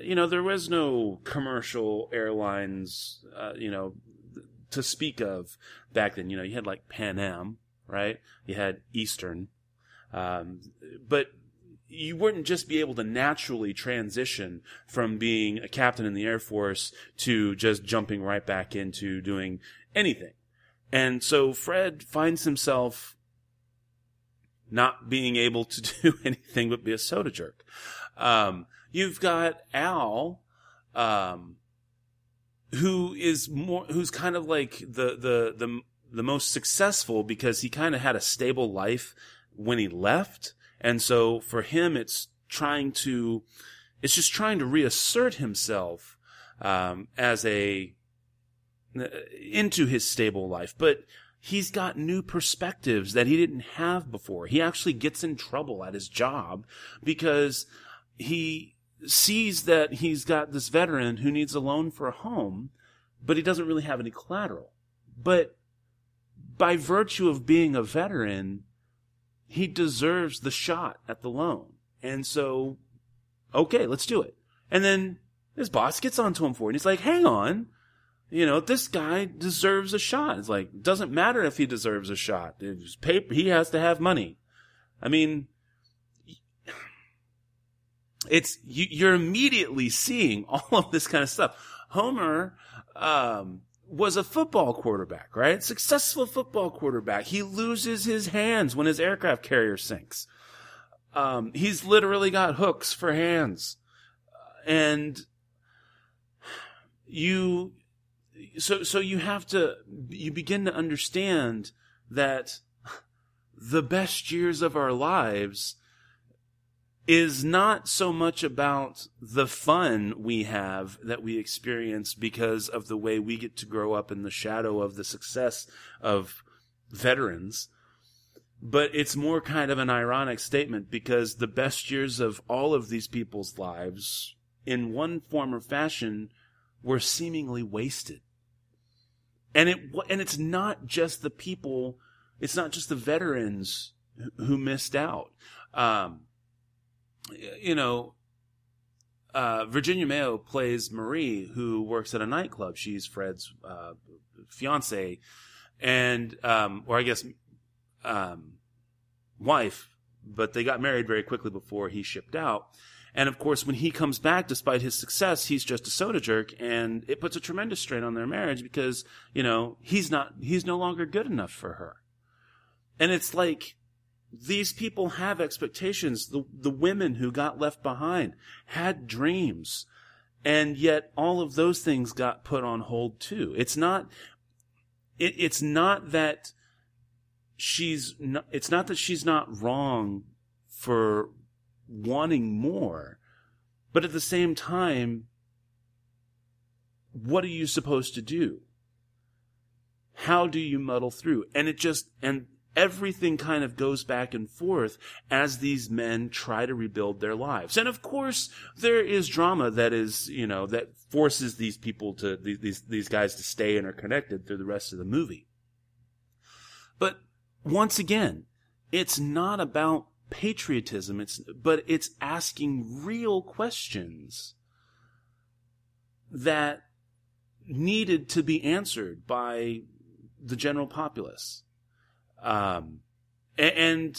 you know, there was no commercial airlines, uh, you know, to speak of back then. You know, you had like Pan Am, right? You had Eastern, um, but you wouldn't just be able to naturally transition from being a captain in the Air Force to just jumping right back into doing anything. And so Fred finds himself not being able to do anything but be a soda jerk. Um, you've got Al, um, who is more, who's kind of like the, the, the, the most successful because he kind of had a stable life when he left and so for him, it's trying to, it's just trying to reassert himself um, as a into his stable life. But he's got new perspectives that he didn't have before. He actually gets in trouble at his job because he sees that he's got this veteran who needs a loan for a home, but he doesn't really have any collateral. But by virtue of being a veteran, he deserves the shot at the loan. And so, okay, let's do it. And then his boss gets onto him for it. And he's like, hang on. You know, this guy deserves a shot. It's like, doesn't matter if he deserves a shot. It's paper, he has to have money. I mean, it's, you, you're immediately seeing all of this kind of stuff. Homer, um, was a football quarterback, right? Successful football quarterback. He loses his hands when his aircraft carrier sinks. Um, he's literally got hooks for hands. And you, so, so you have to, you begin to understand that the best years of our lives is not so much about the fun we have that we experience because of the way we get to grow up in the shadow of the success of veterans. But it's more kind of an ironic statement because the best years of all of these people's lives, in one form or fashion, were seemingly wasted. And it, and it's not just the people, it's not just the veterans who missed out. Um, you know, uh, Virginia Mayo plays Marie, who works at a nightclub. She's Fred's uh, fiance, and um, or I guess um, wife. But they got married very quickly before he shipped out. And of course, when he comes back, despite his success, he's just a soda jerk, and it puts a tremendous strain on their marriage because you know he's not he's no longer good enough for her. And it's like these people have expectations. The, the women who got left behind had dreams. And yet all of those things got put on hold too. It's not, it, it's not that she's not, it's not that she's not wrong for wanting more, but at the same time, what are you supposed to do? How do you muddle through? And it just, and everything kind of goes back and forth as these men try to rebuild their lives. And of course, there is drama that is, you know, that forces these people to, these, these guys to stay and are connected through the rest of the movie. But once again, it's not about patriotism, it's, but it's asking real questions that needed to be answered by the general populace. Um, and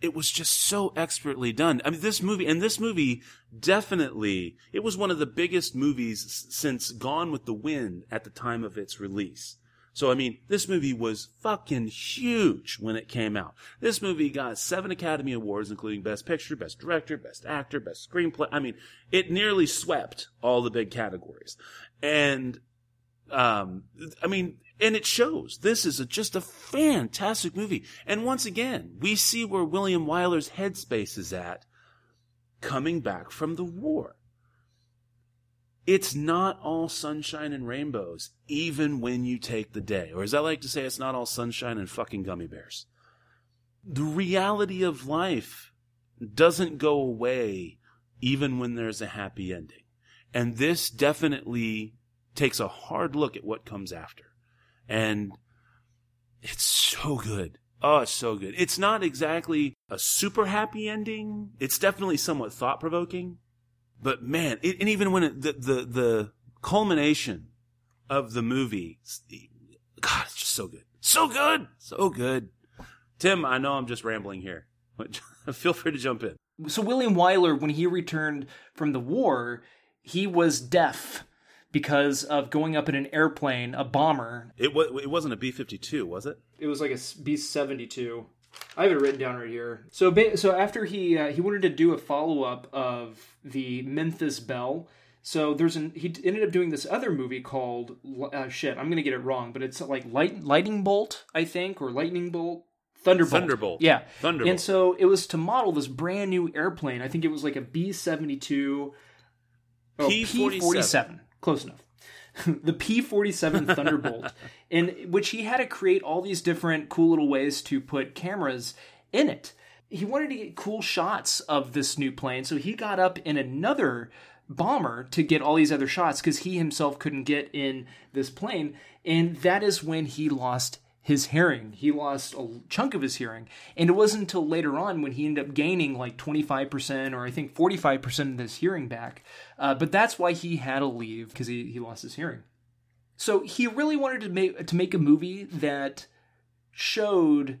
it was just so expertly done. I mean, this movie, and this movie definitely, it was one of the biggest movies since Gone with the Wind at the time of its release. So, I mean, this movie was fucking huge when it came out. This movie got seven Academy Awards, including Best Picture, Best Director, Best Actor, Best Screenplay. I mean, it nearly swept all the big categories. And, um, I mean, and it shows. This is a, just a fantastic movie. And once again, we see where William Wyler's headspace is at coming back from the war. It's not all sunshine and rainbows, even when you take the day. Or as I like to say, it's not all sunshine and fucking gummy bears. The reality of life doesn't go away even when there's a happy ending. And this definitely takes a hard look at what comes after. And it's so good. Oh, it's so good. It's not exactly a super happy ending. It's definitely somewhat thought provoking. But man, it, and even when it, the, the the culmination of the movie, God, it's just so good, so good, so good. Tim, I know I'm just rambling here. but Feel free to jump in. So William Wyler, when he returned from the war, he was deaf because of going up in an airplane, a bomber. It was it wasn't a B fifty two, was it? It was like a B seventy two. I have it written down right here. So, ba- so after he uh, he wanted to do a follow up of the Memphis Belle. So there's an he ended up doing this other movie called uh, shit. I'm gonna get it wrong, but it's like light lightning bolt, I think, or lightning bolt. Thunderbolt. Thunderbolt. Yeah. Thunderbolt. And so it was to model this brand new airplane. I think it was like a B 72. Oh, P-47. P 47. Close enough. the P 47 Thunderbolt, in which he had to create all these different cool little ways to put cameras in it. He wanted to get cool shots of this new plane, so he got up in another bomber to get all these other shots because he himself couldn't get in this plane. And that is when he lost his hearing. He lost a chunk of his hearing. And it wasn't until later on when he ended up gaining like 25% or I think 45% of his hearing back. Uh, but that's why he had to leave because he, he lost his hearing. So he really wanted to make to make a movie that showed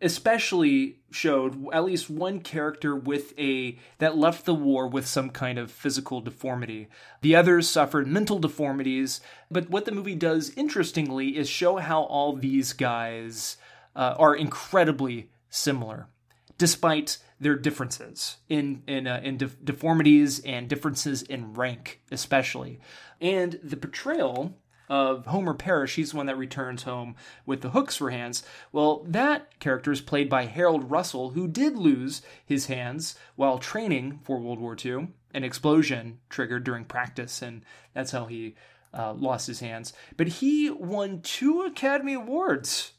especially showed at least one character with a that left the war with some kind of physical deformity. The others suffered mental deformities, but what the movie does interestingly is show how all these guys uh, are incredibly similar despite their differences in in uh, in def- deformities and differences in rank especially. And the portrayal of Homer Parrish, he's the one that returns home with the hooks for hands. Well, that character is played by Harold Russell, who did lose his hands while training for World War II. An explosion triggered during practice, and that's how he uh, lost his hands. But he won two Academy Awards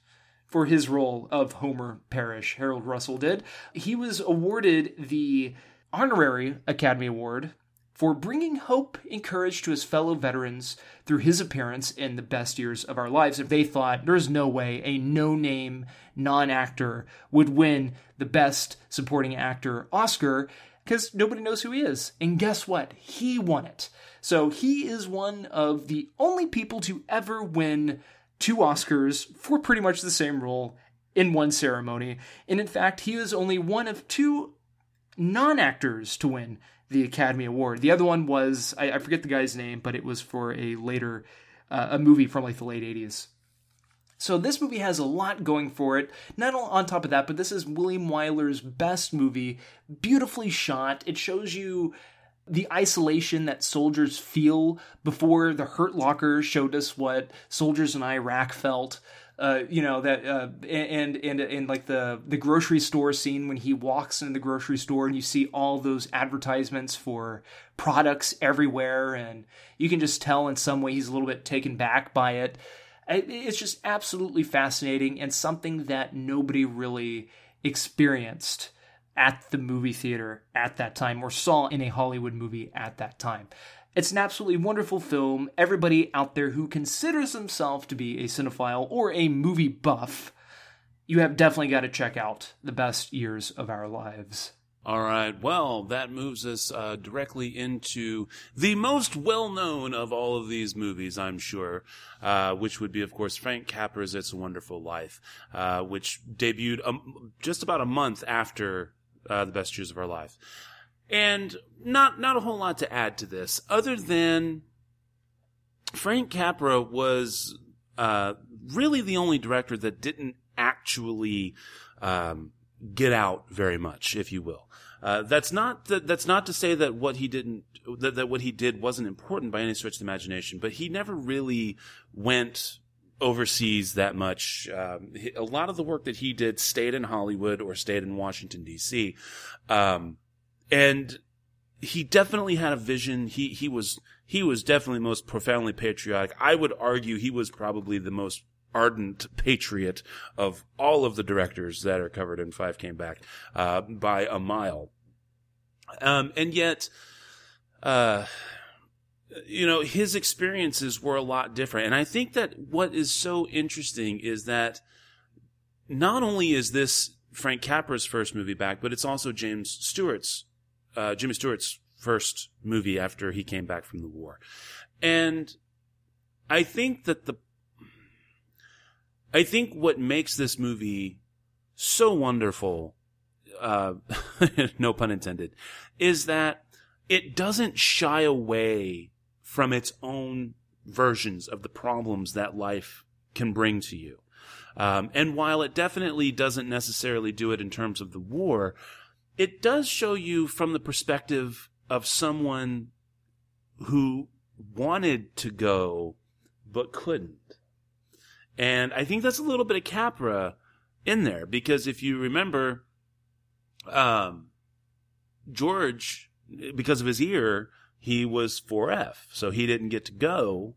for his role of Homer Parrish. Harold Russell did. He was awarded the honorary Academy Award for bringing hope and courage to his fellow veterans through his appearance in the best years of our lives. If they thought there's no way a no name non actor would win the best supporting actor Oscar, because nobody knows who he is. And guess what? He won it. So he is one of the only people to ever win two Oscars for pretty much the same role in one ceremony. And in fact, he is only one of two non actors to win the Academy Award. The other one was I, I forget the guy's name, but it was for a later uh, a movie from like the late '80s. So this movie has a lot going for it. Not on top of that, but this is William Wyler's best movie, beautifully shot. It shows you the isolation that soldiers feel before the Hurt Locker showed us what soldiers in Iraq felt. Uh, you know that uh, and and and like the the grocery store scene when he walks into the grocery store and you see all those advertisements for products everywhere and you can just tell in some way he's a little bit taken back by it it's just absolutely fascinating and something that nobody really experienced at the movie theater at that time or saw in a Hollywood movie at that time. It's an absolutely wonderful film. Everybody out there who considers themselves to be a cinephile or a movie buff, you have definitely got to check out The Best Years of Our Lives. All right. Well, that moves us uh, directly into the most well-known of all of these movies, I'm sure, uh, which would be, of course, Frank Capra's "It's a Wonderful Life," uh, which debuted um, just about a month after uh, "The Best Years of Our Life," and not not a whole lot to add to this, other than Frank Capra was uh, really the only director that didn't actually um, get out very much, if you will. Uh, that's not that, that's not to say that what he didn't that, that what he did wasn't important by any stretch of the imagination, but he never really went overseas that much. Um, a lot of the work that he did stayed in Hollywood or stayed in Washington D.C. Um, and he definitely had a vision. He he was he was definitely most profoundly patriotic. I would argue he was probably the most ardent patriot of all of the directors that are covered in Five Came Back uh, by a mile. Um, and yet, uh, you know, his experiences were a lot different. And I think that what is so interesting is that not only is this Frank Capra's first movie back, but it's also James Stewart's, uh, Jimmy Stewart's first movie after he came back from the war. And I think that the, I think what makes this movie so wonderful, uh, no pun intended, is that it doesn't shy away from its own versions of the problems that life can bring to you. Um, and while it definitely doesn't necessarily do it in terms of the war, it does show you from the perspective of someone who wanted to go but couldn't. And I think that's a little bit of Capra in there because if you remember, um, George, because of his ear, he was 4F, so he didn't get to go.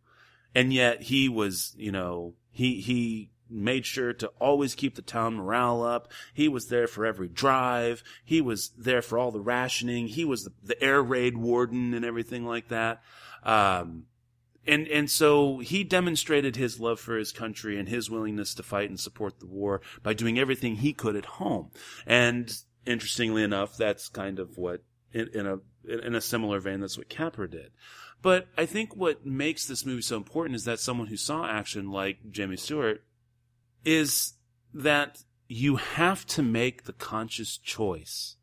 And yet he was, you know, he, he made sure to always keep the town morale up. He was there for every drive. He was there for all the rationing. He was the, the air raid warden and everything like that. Um, and and so he demonstrated his love for his country and his willingness to fight and support the war by doing everything he could at home. And interestingly enough, that's kind of what in, in a in a similar vein that's what Capra did. But I think what makes this movie so important is that someone who saw action like Jimmy Stewart is that you have to make the conscious choice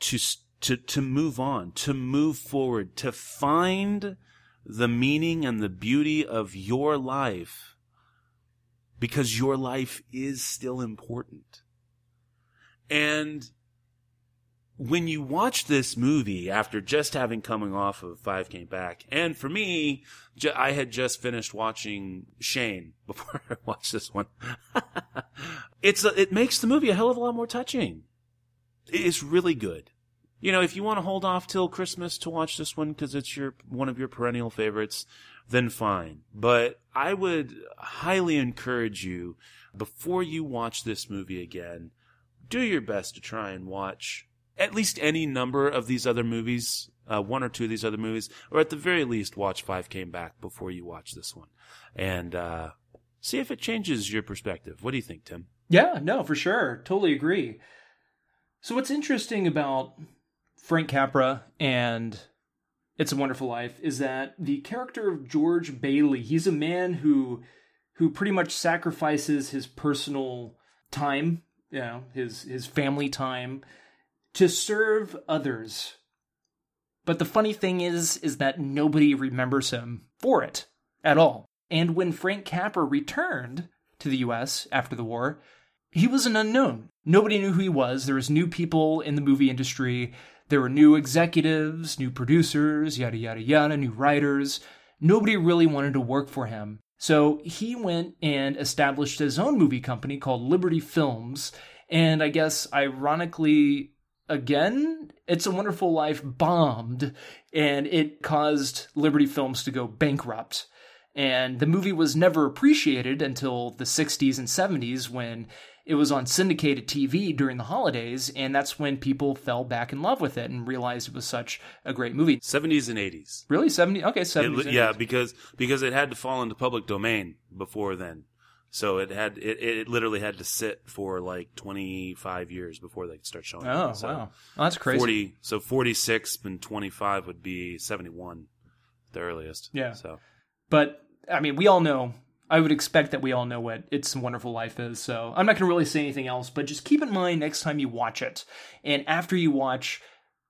to to to move on, to move forward, to find the meaning and the beauty of your life because your life is still important. And when you watch this movie after just having coming off of Five Came Back, and for me, ju- I had just finished watching Shane before I watched this one. it's a, it makes the movie a hell of a lot more touching. It's really good. You know, if you want to hold off till Christmas to watch this one because it's your one of your perennial favorites, then fine. But I would highly encourage you before you watch this movie again, do your best to try and watch at least any number of these other movies, uh, one or two of these other movies, or at the very least watch Five Came Back before you watch this one, and uh, see if it changes your perspective. What do you think, Tim? Yeah, no, for sure. Totally agree. So what's interesting about Frank Capra and It's a Wonderful Life is that the character of George Bailey, he's a man who who pretty much sacrifices his personal time, you know, his his family time to serve others. But the funny thing is is that nobody remembers him for it at all. And when Frank Capra returned to the US after the war, he was an unknown. Nobody knew who he was. There was new people in the movie industry. There were new executives, new producers, yada yada yada, new writers. Nobody really wanted to work for him. So he went and established his own movie company called Liberty Films. And I guess ironically, again, It's a Wonderful Life bombed and it caused Liberty Films to go bankrupt. And the movie was never appreciated until the 60s and 70s when it was on syndicated TV during the holidays. And that's when people fell back in love with it and realized it was such a great movie. Seventies and eighties. Really? 70? Okay, 70s. It- yeah, because because it had to fall into public domain before then. So it had it, it literally had to sit for like 25 years before they could start showing. Oh it. So wow, oh, that's crazy. 40 so 46 and 25 would be 71 the earliest. Yeah. So But I mean, we all know. I would expect that we all know what "It's a Wonderful Life" is. So I'm not going to really say anything else. But just keep in mind next time you watch it, and after you watch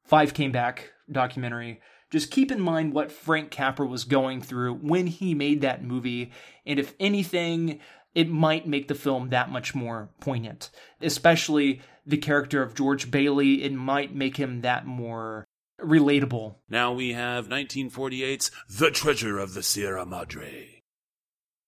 Five Came Back documentary, just keep in mind what Frank Capra was going through when he made that movie, and if anything, it might make the film that much more poignant. Especially the character of George Bailey, it might make him that more relatable. Now we have 1948's The Treasure of the Sierra Madre.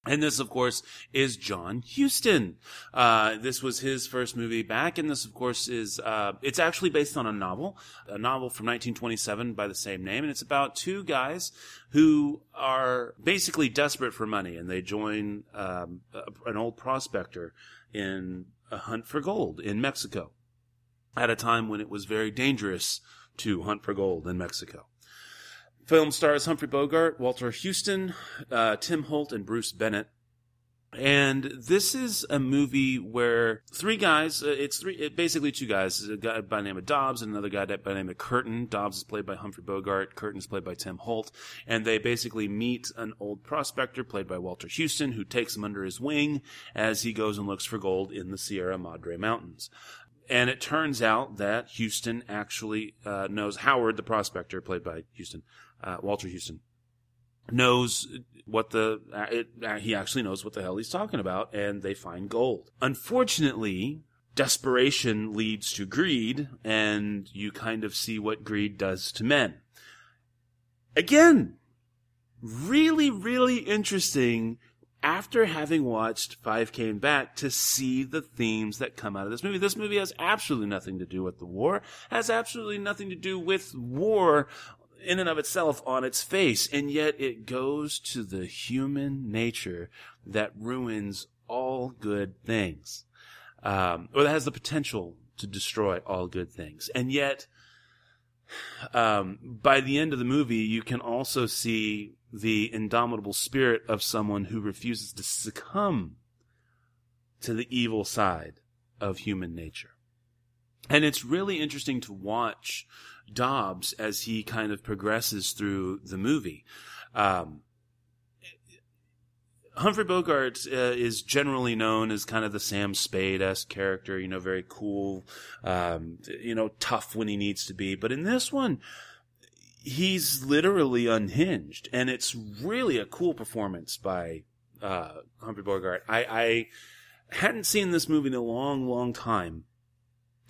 And this, of course, is John Huston. Uh, this was his first movie back, and this, of course, is, uh, it's actually based on a novel, a novel from 1927 by the same name, and it's about two guys who are basically desperate for money, and they join, um, a- an old prospector in a hunt for gold in Mexico at a time when it was very dangerous to hunt for gold in Mexico. Film stars Humphrey Bogart, Walter Huston, uh, Tim Holt, and Bruce Bennett. And this is a movie where three guys, uh, it's three, it, basically two guys, a guy by the name of Dobbs and another guy by the name of Curtin. Dobbs is played by Humphrey Bogart, Curtin is played by Tim Holt, and they basically meet an old prospector played by Walter Huston who takes him under his wing as he goes and looks for gold in the Sierra Madre Mountains. And it turns out that Huston actually uh, knows Howard, the prospector, played by Huston, uh, Walter Huston, knows what the uh, it, uh, he actually knows what the hell he's talking about, and they find gold. Unfortunately, desperation leads to greed, and you kind of see what greed does to men. Again, really, really interesting after having watched Five Came Back to see the themes that come out of this movie. This movie has absolutely nothing to do with the war, has absolutely nothing to do with war in and of itself on its face, and yet it goes to the human nature that ruins all good things, um, or that has the potential to destroy all good things. And yet, um, by the end of the movie, you can also see the indomitable spirit of someone who refuses to succumb to the evil side of human nature. And it's really interesting to watch Dobbs as he kind of progresses through the movie. Um, Humphrey Bogart uh, is generally known as kind of the Sam Spade esque character, you know, very cool, um, you know, tough when he needs to be. But in this one, he's literally unhinged, and it's really a cool performance by uh, Humphrey Bogart. I, I hadn't seen this movie in a long, long time.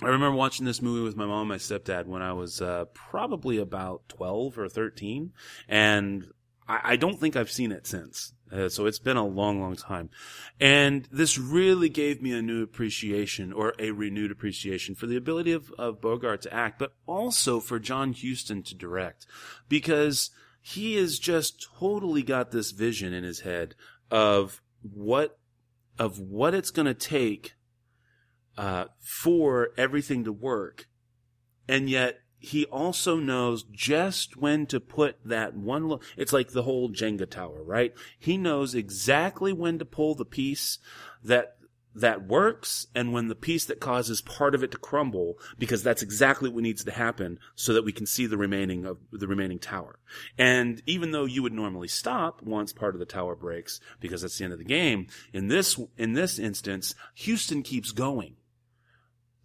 I remember watching this movie with my mom and my stepdad when I was uh, probably about 12 or 13, and I, I don't think I've seen it since. Uh, so it's been a long, long time. And this really gave me a new appreciation or a renewed appreciation for the ability of, of Bogart to act, but also for John Huston to direct because he has just totally got this vision in his head of what, of what it's going to take, uh, for everything to work. And yet he also knows just when to put that one. Lo- it's like the whole Jenga tower, right? He knows exactly when to pull the piece that that works and when the piece that causes part of it to crumble because that's exactly what needs to happen so that we can see the remaining of the remaining tower. And even though you would normally stop once part of the tower breaks because that's the end of the game, in this in this instance, Huston keeps going.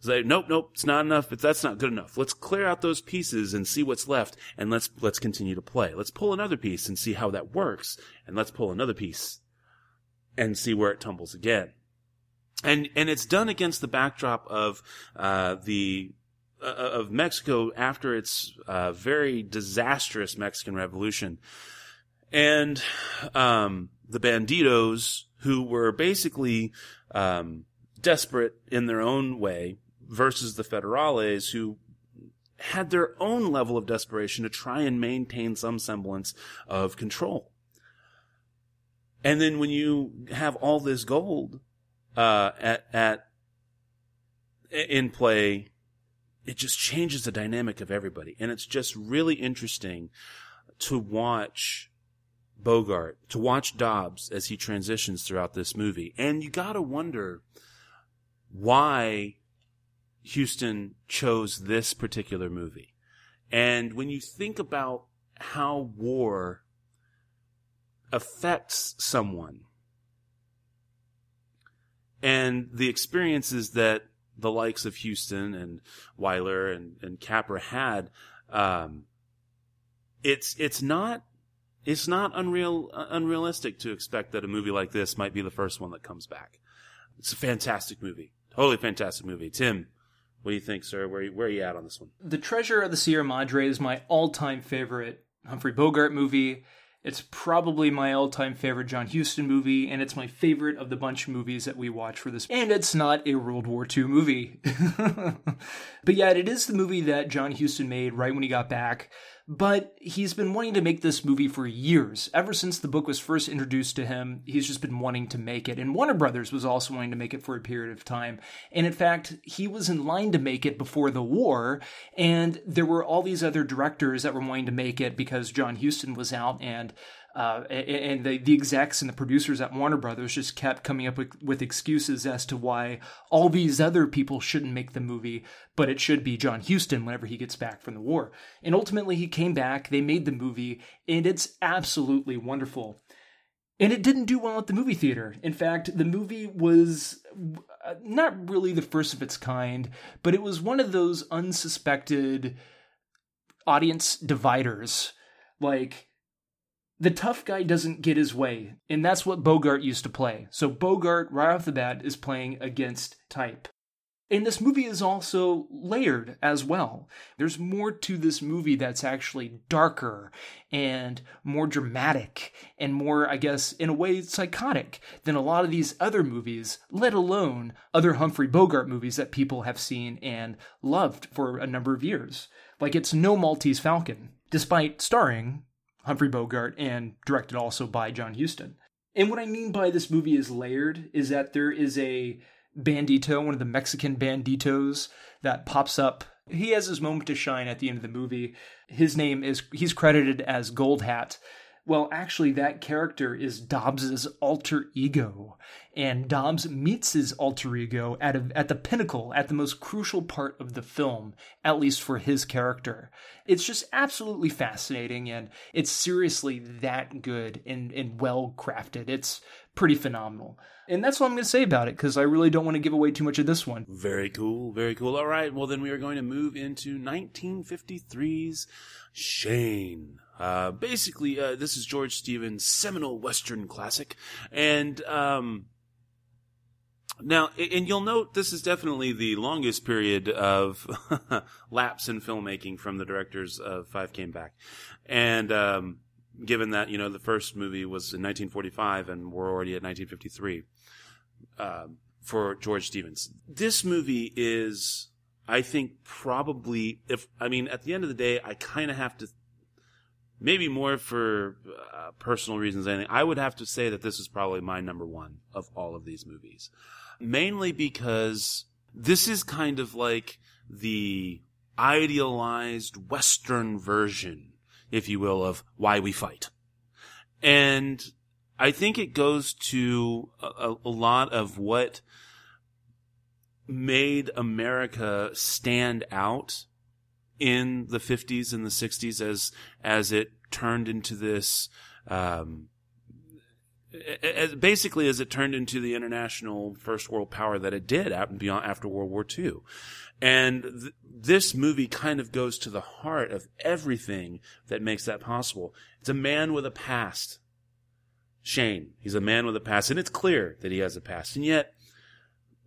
It's like, nope, nope, it's not enough. It's, that's not good enough. Let's clear out those pieces and see what's left, and let's let's continue to play. Let's pull another piece and see how that works, and let's pull another piece and see where it tumbles again. And and it's done against the backdrop of uh, the uh, of Mexico after its uh, very disastrous Mexican Revolution, and um, the banditos who were basically um, desperate in their own way versus the federales who had their own level of desperation to try and maintain some semblance of control. And then when you have all this gold uh, at at in play, it just changes the dynamic of everybody, and it's just really interesting to watch Bogart, to watch Dobbs as he transitions throughout this movie. And you gotta wonder why Huston chose this particular movie. And when you think about how war affects someone and the experiences that the likes of Huston and Wyler and, and Capra had, um, it's it's not it's not unreal unrealistic to expect that a movie like this might be the first one that comes back. It's a fantastic movie, totally fantastic movie. Tim, what do you think, sir? Where where are you at on this one? The Treasure of the Sierra Madre is my all-time favorite Humphrey Bogart movie. It's probably my all-time favorite John Huston movie, and it's my favorite of the bunch of movies that we watch for this. And it's not a World War II movie. but yet, it is the movie that John Huston made right when he got back but he's been wanting to make this movie for years. Ever since the book was first introduced to him, he's just been wanting to make it. And Warner Brothers was also wanting to make it for a period of time. And in fact, he was in line to make it before the war. And there were all these other directors that were wanting to make it because John Huston was out and uh, and the, the execs and the producers at Warner Brothers just kept coming up with, with, excuses as to why all these other people shouldn't make the movie, but it should be John Huston whenever he gets back from the war. And ultimately, he came back, they made the movie, and it's absolutely wonderful. And it didn't do well at the movie theater. In fact, the movie was uh, not really the first of its kind, but it was one of those unsuspected audience dividers. Like, the tough guy doesn't get his way, and that's what Bogart used to play. So Bogart, right off the bat, is playing against type. And this movie is also layered as well. There's more to this movie that's actually darker and more dramatic and more, I guess, in a way, psychotic than a lot of these other movies, let alone other Humphrey Bogart movies that people have seen and loved for a number of years. Like it's no Maltese Falcon, despite starring Humphrey Bogart and directed also by John Huston. And what I mean by this movie is layered is that there is a bandito, one of the Mexican banditos that pops up. He has his moment to shine at the end of the movie. His name is he's credited as Gold Hat, well, actually, that character is Dobbs's alter ego, and Dobbs meets his alter ego at a, at the pinnacle, at the most crucial part of the film, at least for his character. It's just absolutely fascinating, and it's seriously that good and, and well crafted. It's pretty phenomenal. And that's all I'm going to say about it because I really don't want to give away too much of this one. Very cool. Very cool. All right. Well, then we are going to move into 1953's Shane. Uh, basically, uh, this is George Stevens' seminal Western classic. And, um, now, and you'll note this is definitely the longest period of lapse in filmmaking from the directors of Five Came Back. And, um, given that, you know, the first movie was in 1945 and we're already at 1953, uh, for George Stevens. This movie is, I think, probably, if, I mean, at the end of the day, I kind of have to maybe more for uh, personal reasons than anything. I would have to say that this is probably my number one of all of these movies, mainly because this is kind of like the idealized Western version, if you will, of why we fight. And I think it goes to a, a lot of what made America stand out in the 50s and the 60s as as it turned into this um, as, basically as it turned into the international first world power that it did out and beyond after World War II. And th- this movie kind of goes to the heart of everything that makes that possible. It's a man with a past. Shane, he's a man with a past, and it's clear that he has a past. And yet,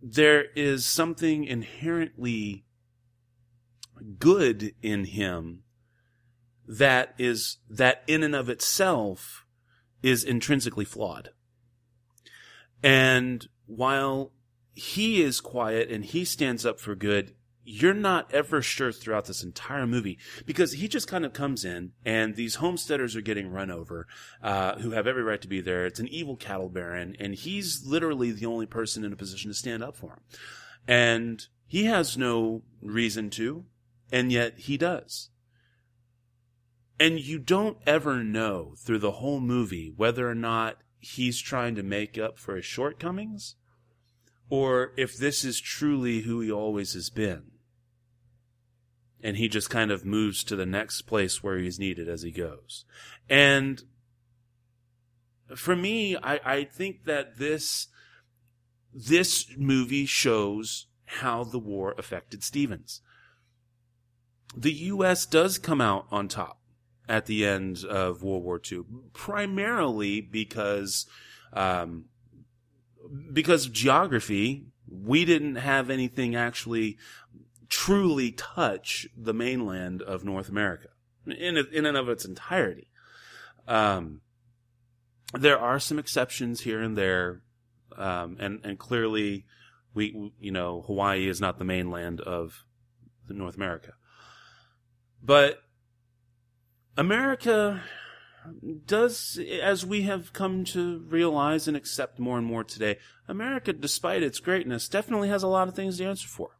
there is something inherently good in him that is that in and of itself is intrinsically flawed. And while he is quiet and he stands up for good, you're not ever sure throughout this entire movie because he just kind of comes in and these homesteaders are getting run over, uh, who have every right to be there. It's an evil cattle baron and he's literally the only person in a position to stand up for him. And he has no reason to and yet he does. and you don't ever know through the whole movie whether or not he's trying to make up for his shortcomings or if this is truly who he always has been. And he just kind of moves to the next place where he's needed as he goes. And for me, I, I think that this, this movie shows how the war affected Stevens. The U.S. does come out on top at the end of World War II, primarily because, um, because of geography, we didn't have anything actually truly touch the mainland of North America in in and of its entirety. Um, there are some exceptions here and there, um, and and clearly, we you know Hawaii is not the mainland of North America, but America does, as we have come to realize and accept more and more today, America, despite its greatness, definitely has a lot of things to answer for.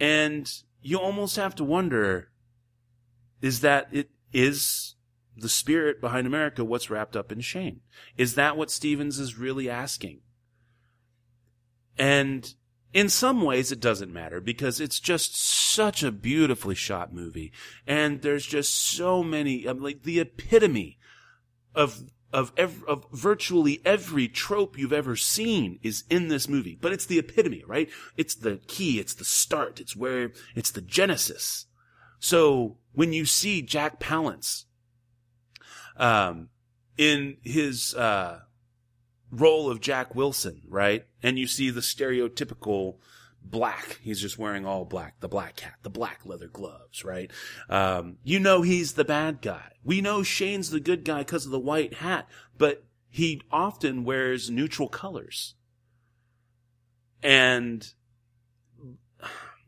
And you almost have to wonder, is that it is the spirit behind America what's wrapped up in shame? Is that what Stevens is really asking? And in some ways it doesn't matter because it's just such a beautifully shot movie. And there's just so many like the epitome of of ev- of virtually every trope you've ever seen is in this movie. But it's the epitome right? It's the key. It's the start. It's where it's the genesis. So when you see Jack Palance um in his uh role of Jack Wilson, right? And you see the stereotypical black. He's just wearing all black, the black hat, the black leather gloves, right? Um, you know he's the bad guy. We know Shane's the good guy because of the white hat, but he often wears neutral colors. And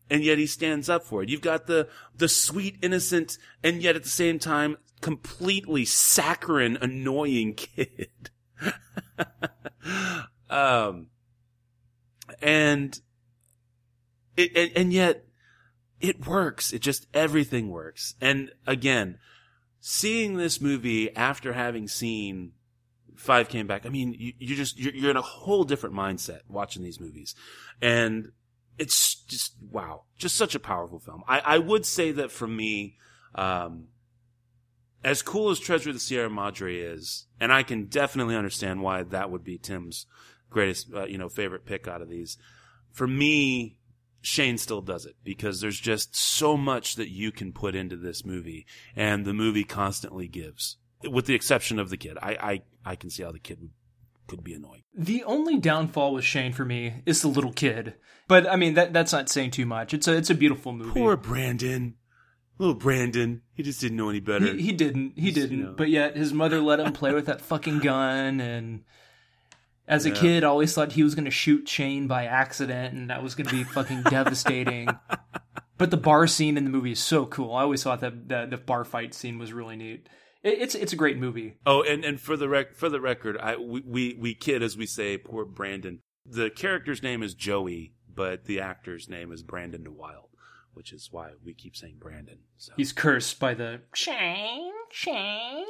and yet he stands up for it. You've got the the sweet, innocent, and yet at the same time completely saccharine, annoying kid. um, and it, and, and yet it works. It just everything works. And again, seeing this movie after having seen Five Came Back, I mean, you, you just you're, you're in a whole different mindset watching these movies, and it's just wow, just such a powerful film. I, I would say that for me, um, as cool as Treasure of the Sierra Madre is, and I can definitely understand why that would be Tim's greatest, uh, you know, favorite pick out of these. For me, Shane still does it because there's just so much that you can put into this movie, and the movie constantly gives, with the exception of the kid. I I, I can see how the kid would, could be annoying. The only downfall with Shane for me is the little kid. But I mean that that's not saying too much. It's a it's a beautiful movie. Poor Brandon. Little Brandon, he just didn't know any better. He, he didn't. He didn't. know. But yet his mother let him play with that fucking gun and as a Yeah. kid always thought he was going to shoot Shane by accident and that was going to be fucking devastating. But the bar scene in the movie is so cool. I always thought that the, the bar fight scene was really neat. It, it's it's a great movie. Oh, and, and for the rec- for the record, I we, we we kid as we say poor Brandon. The character's name is Joey, but the actor's name is Brandon deWilde, which is why we keep saying Brandon. So He's cursed by the Shane, Shane.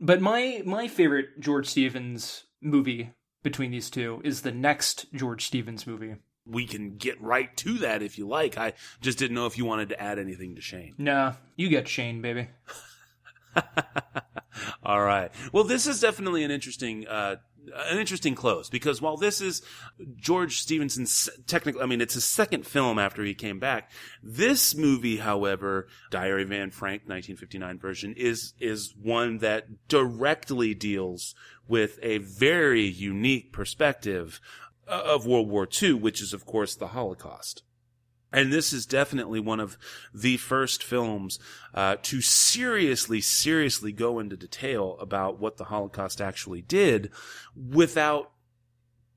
But my my favorite George Stevens movie between these two is the next George Stevens movie. we can get right to that if you like. I just didn't know if you wanted to add anything to Shane. Nah, you get Shane, baby. All right. Well, this is definitely an interesting, uh, an interesting close because while this is George Stevenson's technical, I mean, it's his second film after he came back. This movie, however, Diary of Anne Frank, 1959 version, is, is one that directly deals with a very unique perspective uh, of World War II, which is, of course, the Holocaust. And this is definitely one of the first films uh, to seriously, seriously go into detail about what the Holocaust actually did, without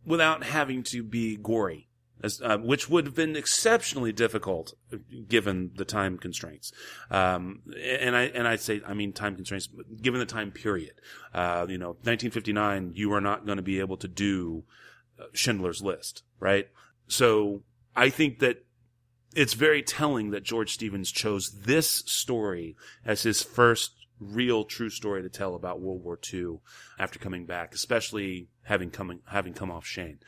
without having to be gory, as, uh, which would have been exceptionally difficult uh, given the time constraints. Um, and I and I say I mean time constraints, given the time period. Uh, you know, 1959, you are not going to be able to do uh, Schindler's List, right? So I think that it's very telling that George Stevens chose this story as his first real true story to tell about World War II after coming back, especially having coming having come off Shane.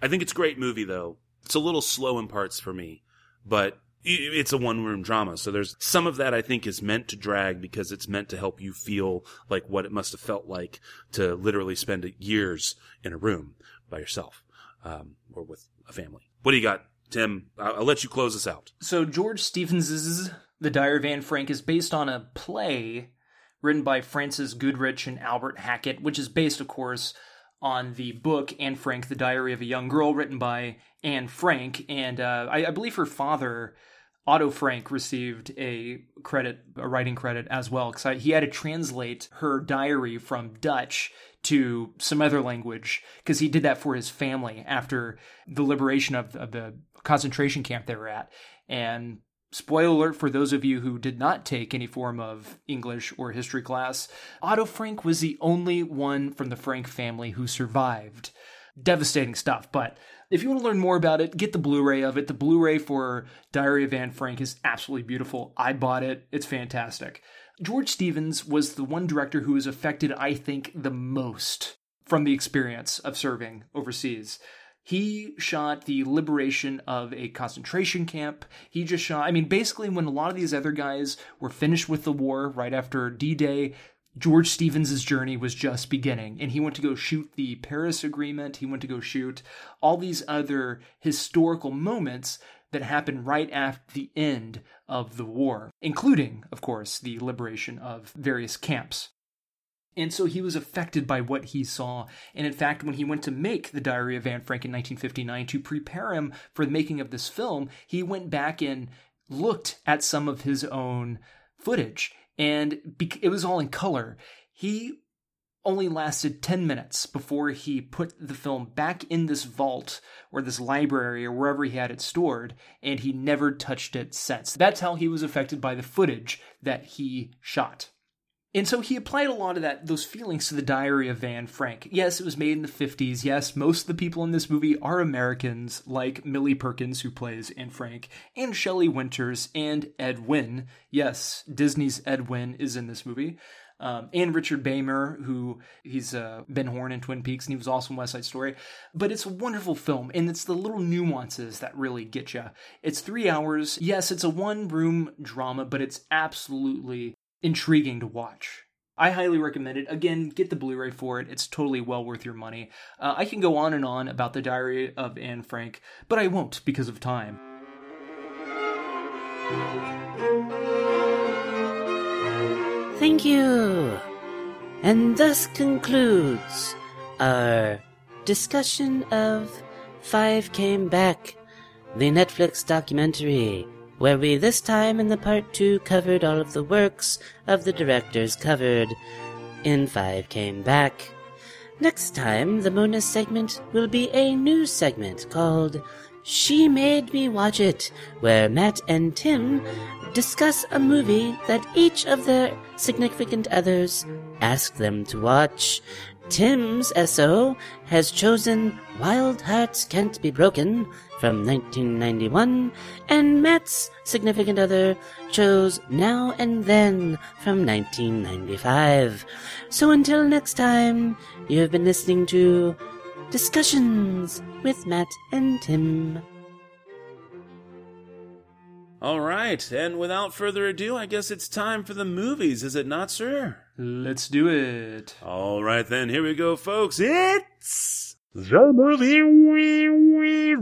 I think it's a great movie though. It's a little slow in parts for me, but it's a one room drama. So there's some of that I think is meant to drag because it's meant to help you feel like what it must have felt like to literally spend years in a room by yourself um, or with a family. What do you got, Tim? I'll, let you close us out. So George Stevens's The Diary of Anne Frank is based on a play written by Frances Goodrich and Albert Hackett, which is based, of course, on the book Anne Frank: The Diary of a Young Girl, written by Anne Frank, and uh, I, I believe her father. Otto Frank received a credit, a writing credit as well, because he had to translate her diary from Dutch to some other language, because he did that for his family after the liberation of, of the concentration camp they were at. And spoiler alert for those of you who did not take any form of English or history class, Otto Frank was the only one from the Frank family who survived. Devastating stuff, but if you want to learn more about it, get the Blu-ray of it. The Blu-ray for Diary of Anne Frank is absolutely beautiful. I bought it. It's fantastic. George Stevens was the one director who was affected, I think, the most from the experience of serving overseas. He shot the liberation of a concentration camp. He just shot, I mean, basically, when a lot of these other guys were finished with the war right after D Day, George Stevens' journey was just beginning, and he went to go shoot the Paris Agreement. He went to go shoot all these other historical moments that happened right after the end of the war, including, of course, the liberation of various camps. And so he was affected by what he saw. And in fact, when he went to make The Diary of Anne Frank in 1959 to prepare him for the making of this film, he went back and looked at some of his own footage. And it was all in color. He only lasted 10 minutes before he put the film back in this vault or this library or wherever he had it stored, and he never touched it since. That's how he was affected by the footage that he shot. And so he applied a lot of that those feelings to the Diary of Anne Frank. Yes, it was made in the 50s. Yes, most of the people in this movie are Americans, like Millie Perkins, who plays Anne Frank, and Shelley Winters and Ed Wynn. Yes, Disney's Ed Wynn is in this movie. Um, and Richard Beymer, who he's uh, Ben Horne in Twin Peaks, and he was also in West Side Story. But it's a wonderful film, and it's the little nuances that really get you. It's three hours. Yes, it's a one room drama, but it's absolutely intriguing to watch. I highly recommend it. Again, get the Blu ray for it. It's totally well worth your money. Uh, I can go on and on about the Diary of Anne Frank, but I won't because of time. Thank you. And thus concludes our discussion of Five Came Back, the Netflix documentary, where we this time in the part two covered all of the works of the directors covered in Five Came Back. Next time, the bonus segment will be a new segment called She Made Me Watch It, where Matt and Tim discuss a movie that each of their significant others asked them to watch. Tim's SO has chosen Wild Hearts Can't Be Broken from 1991, and Matt's significant other chose Now and Then from 1995. So until next time, you have been listening to Discussions with Matt and Tim. All right, and without further ado, I guess it's time for the movies, is it not, sir? Let's do it. All right, then, here we go, folks. It's the movie we we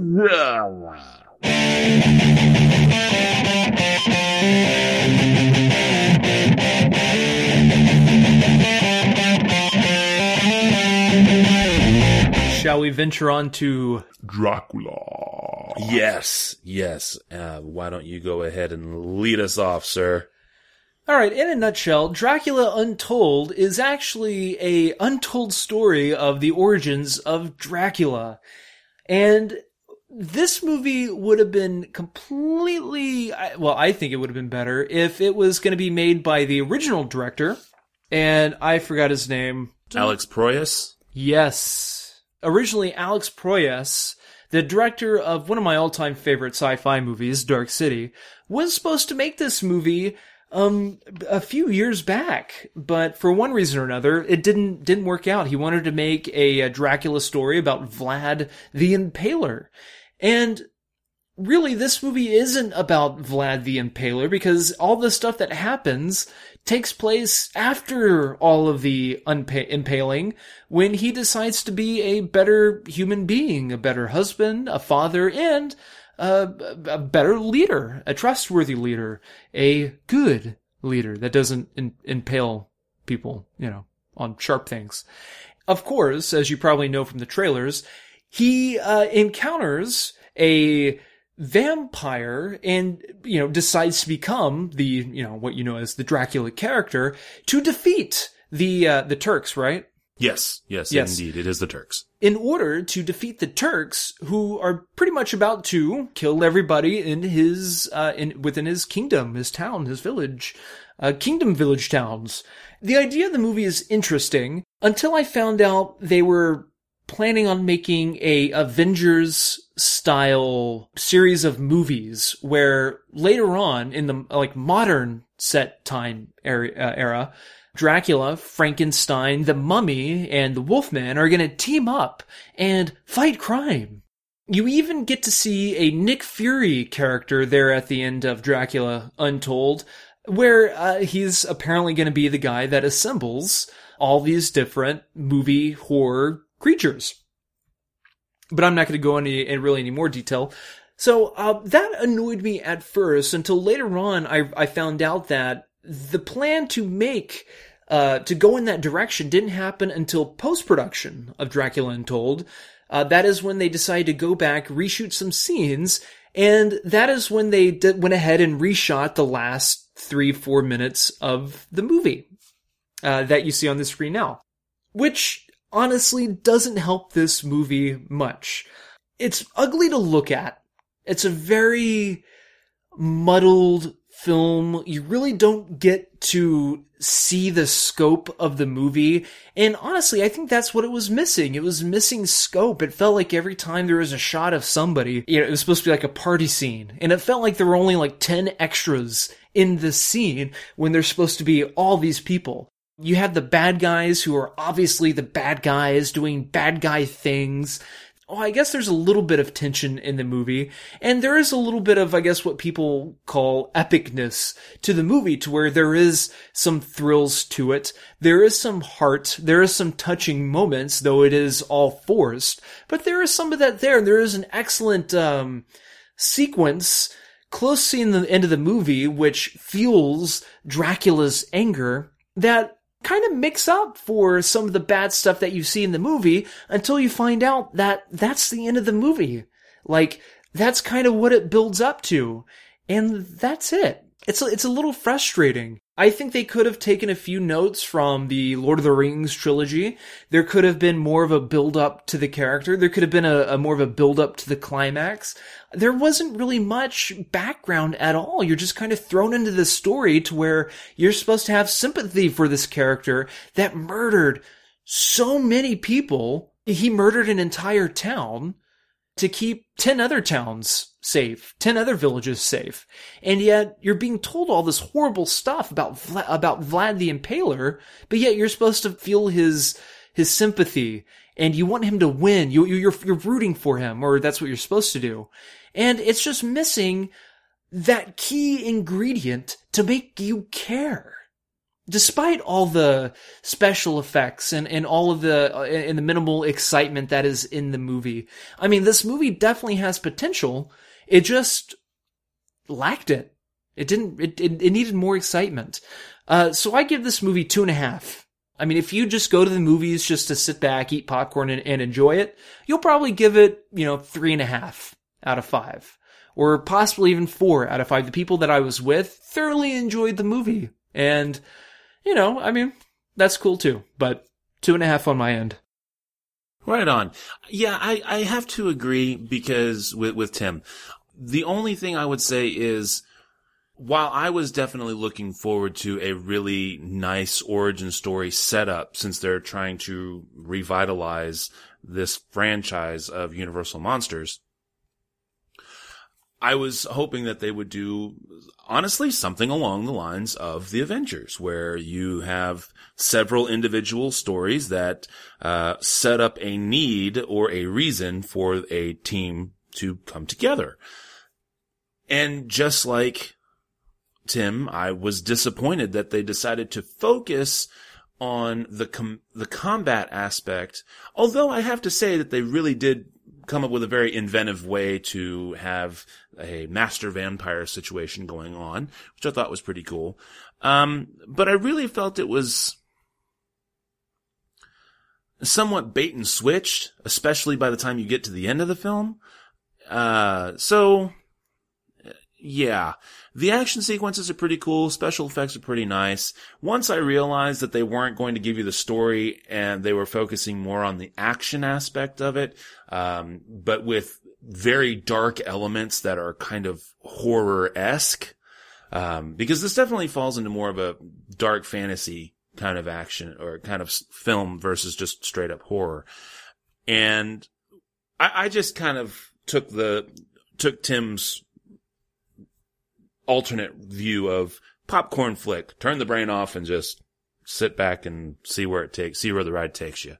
Shall we venture on to Dracula. Yes, yes. Uh, why don't you go ahead and lead us off, sir? All right, in a nutshell, Dracula Untold is actually a untold story of the origins of Dracula. And this movie would have been completely well, I think it would have been better if it was going to be made by the original director and I forgot his name. Alex Proyas? Yes. Originally, Alex Proyas, the director of one of my all time favorite sci fi movies, Dark City, was supposed to make this movie um a few years back, but for one reason or another, it didn't didn't work out. He wanted to make a, a Dracula story about Vlad the Impaler. And really this movie isn't about Vlad the Impaler because all the stuff that happens takes place after all of the unpa- impaling when he decides to be a better human being, a better husband, a father, and a, a better leader, a trustworthy leader, a good leader that doesn't in- impale people, you know, on sharp things. Of course, as you probably know from the trailers, he uh, encounters a vampire and you know decides to become the you know what you know as the Dracula character to defeat the uh, the Turks, right? Yes, yes, Yes. indeed. It is the Turks. in order to defeat the Turks, who are pretty much about to kill everybody in his uh, in within his kingdom, his town, his village, uh, kingdom village towns. The idea of the movie is interesting until I found out they were planning on making a Avengers style series of movies where later on in the like modern set time era, uh, era Dracula, Frankenstein, the Mummy, and the Wolfman are going to team up and fight crime. You even get to see a Nick Fury character there at the end of Dracula Untold, where uh, he's apparently going to be the guy that assembles all these different movie horror creatures. But I'm not going to go into in really any more detail. So uh, that annoyed me at first until later on I, I found out that the plan to make uh, to go in that direction didn't happen until post production of Dracula Untold. Uh, that is when they decided to go back, reshoot some scenes, and that is when they went ahead and reshot the last three, four minutes of the movie uh, that you see on the screen now. Which honestly doesn't help this movie much. It's ugly to look at. It's a very muddled film. You really don't get to see the scope of the movie. And honestly, I think that's what it was missing. It was missing scope. It felt like every time there was a shot of somebody, you know, it was supposed to be like a party scene. And it felt like there were only like 10 extras in the scene when there's supposed to be all these people. You have the bad guys who are obviously the bad guys doing bad guy things. Oh, I guess there's a little bit of tension in the movie, and there is a little bit of, I guess, what people call epicness to the movie, to where there is some thrills to it. There is some heart. There is some touching moments, though it is all forced. But there is some of that there. and There is an excellent um, sequence close in the end of the movie, which fuels Dracula's anger that kind of mix up for some of the bad stuff that you see in the movie until you find out that that's the end of the movie. Like, that's kind of what it builds up to. And that's it. It's a, it's a little frustrating. I think they could have taken a few notes from the Lord of the Rings trilogy. There could have been more of a build up to the character. There could have been a, a more of a build up to the climax. There wasn't really much background at all. You're just kind of thrown into the story to where you're supposed to have sympathy for this character that murdered so many people. He murdered an entire town to keep 10 other towns safe, 10 other villages safe. And yet you're being told all this horrible stuff about Vla- about Vlad the Impaler, but yet you're supposed to feel his his sympathy and you want him to win. You you- you're you're rooting for him or that's what you're supposed to do. And it's just missing that key ingredient to make you care despite all the special effects and, and all of the uh, and the minimal excitement that is in the movie, I mean, this movie definitely has potential. It just lacked it. It didn't. It it, it needed more excitement. Uh, so I give this movie two and a half. I mean, if you just go to the movies just to sit back, eat popcorn, and, and enjoy it, you'll probably give it, you know, three and a half out of five, or possibly even four out of five. The people that I was with thoroughly enjoyed the movie, and you know, I mean, that's cool too. But two and a half on my end. Right on. Yeah, I, I have to agree because with, with Tim, the only thing I would say is while I was definitely looking forward to a really nice origin story setup since they're trying to revitalize this franchise of Universal Monsters, I was hoping that they would do, honestly, something along the lines of the Avengers, where you have several individual stories that uh, set up a need or a reason for a team to come together. And just like Tim, I was disappointed that they decided to focus on the com- the combat aspect. Although I have to say that they really did come up with a very inventive way to have a master vampire situation going on, which I thought was pretty cool. Um, but I really felt it was somewhat bait and switched, especially by the time you get to the end of the film. Uh, so yeah, the action sequences are pretty cool. Special effects are pretty nice. Once I realized that they weren't going to give you the story and they were focusing more on the action aspect of it, um, but with very dark elements that are kind of horror-esque, um, because this definitely falls into more of a dark fantasy kind of action or kind of film versus just straight up horror. And I, I just kind of took the, took Tim's alternate view of popcorn flick. Turn the brain off and just sit back and see where it takes, see where the ride takes you.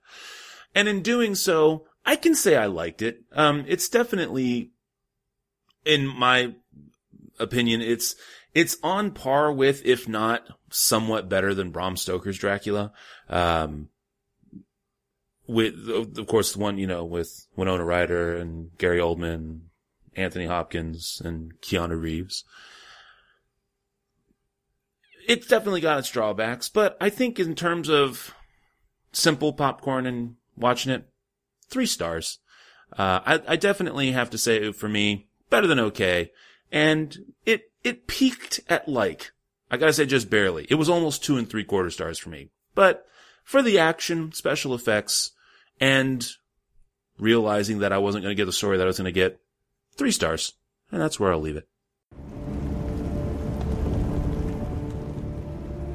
And in doing so, I can say I liked it. Um, it's definitely, in my opinion, it's, it's on par with, if not somewhat better than Bram Stoker's Dracula. Um, with, of course, the one, you know, with Winona Ryder and Gary Oldman, Anthony Hopkins and Keanu Reeves it's definitely got its drawbacks, but I think in terms of simple popcorn and watching it, three stars. Uh, I, I definitely have to say for me, better than okay. And it, it peaked at like, I gotta say just barely. It was almost two and three quarter stars for me. But for the action, special effects, and realizing that I wasn't gonna get the story that I was gonna get, three stars. And that's where I'll leave it.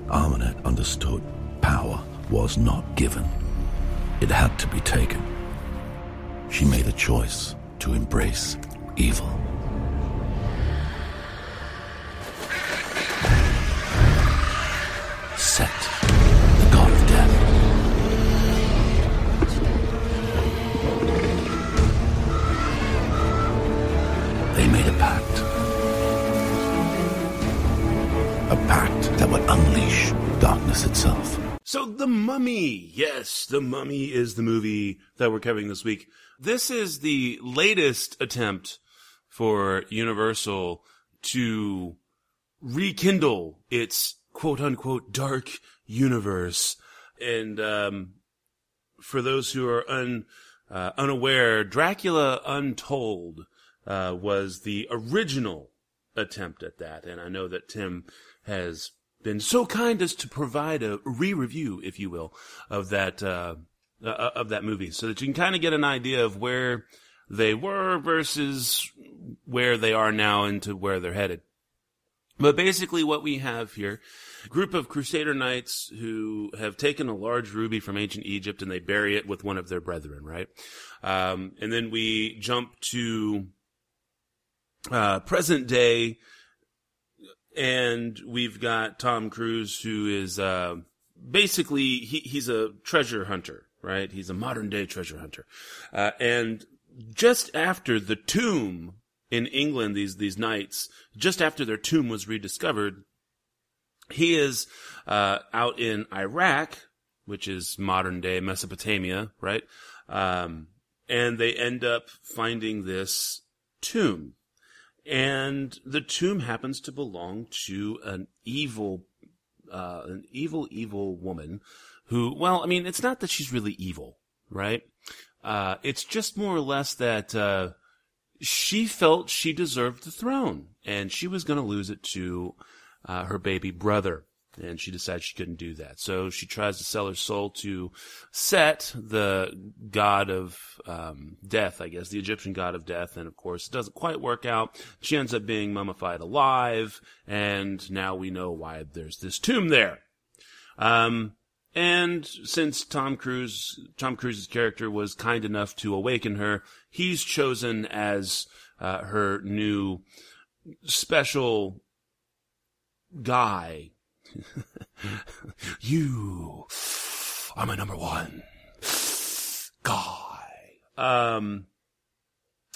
Ahmanet understood power was not given. It had to be taken. She made a choice to embrace evil. Set, the god of death. They made a pact. A pact that would unleash darkness itself. So, The Mummy. Yes, The Mummy is the movie that we're covering this week. This is the latest attempt for Universal to rekindle its quote unquote dark universe. And, um, for those who are un, uh, unaware, Dracula Untold, uh, was the original attempt at that. And I know that Tim has been so kind as to provide a re-review, if you will, of that uh, uh, of that movie, so that you can kind of get an idea of where they were versus where they are now into where they're headed. But basically, what we have here, group of Crusader knights who have taken a large ruby from ancient Egypt and they bury it with one of their brethren, right? Um, and then we jump to uh, present day and we've got Tom Cruise, who is uh, basically he, he's a treasure hunter, right? He's a modern day treasure hunter, uh, and just after the tomb in England, these these knights, just after their tomb was rediscovered, he is uh, out in Iraq, which is modern day Mesopotamia, right? Um, and they end up finding this tomb and the tomb happens to belong to an evil, uh, an evil, evil woman who, well, I mean, it's not that she's really evil, right? Uh, it's just more or less that, uh, she felt she deserved the throne and she was going to lose it to, uh, her baby brother and she decides she couldn't do that. So she tries to sell her soul to Set, the god of um, death, I guess, the Egyptian god of death, and of course, it doesn't quite work out. She ends up being mummified alive, and now we know why there's this tomb there. Um, and since Tom Cruise, Tom Cruise's character was kind enough to awaken her, he's chosen as uh, her new special guy. you are my number one guy. Um,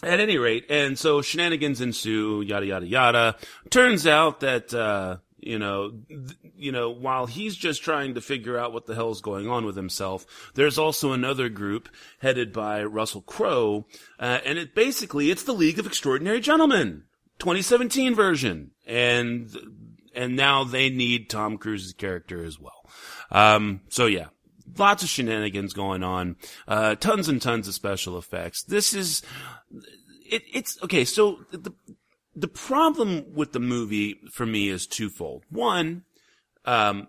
at any rate, and so shenanigans ensue, yada yada yada. Turns out that uh, you know, th- you know, while he's just trying to figure out what the hell's going on with himself, there's also another group headed by Russell Crowe, uh, and it basically it's the League of Extraordinary Gentlemen, 2017 version, and and now they need Tom Cruise's character as well. Um, so yeah, lots of shenanigans going on, uh, tons and tons of special effects. This is, it, it's okay. So the, the problem with the movie for me is twofold. One, um,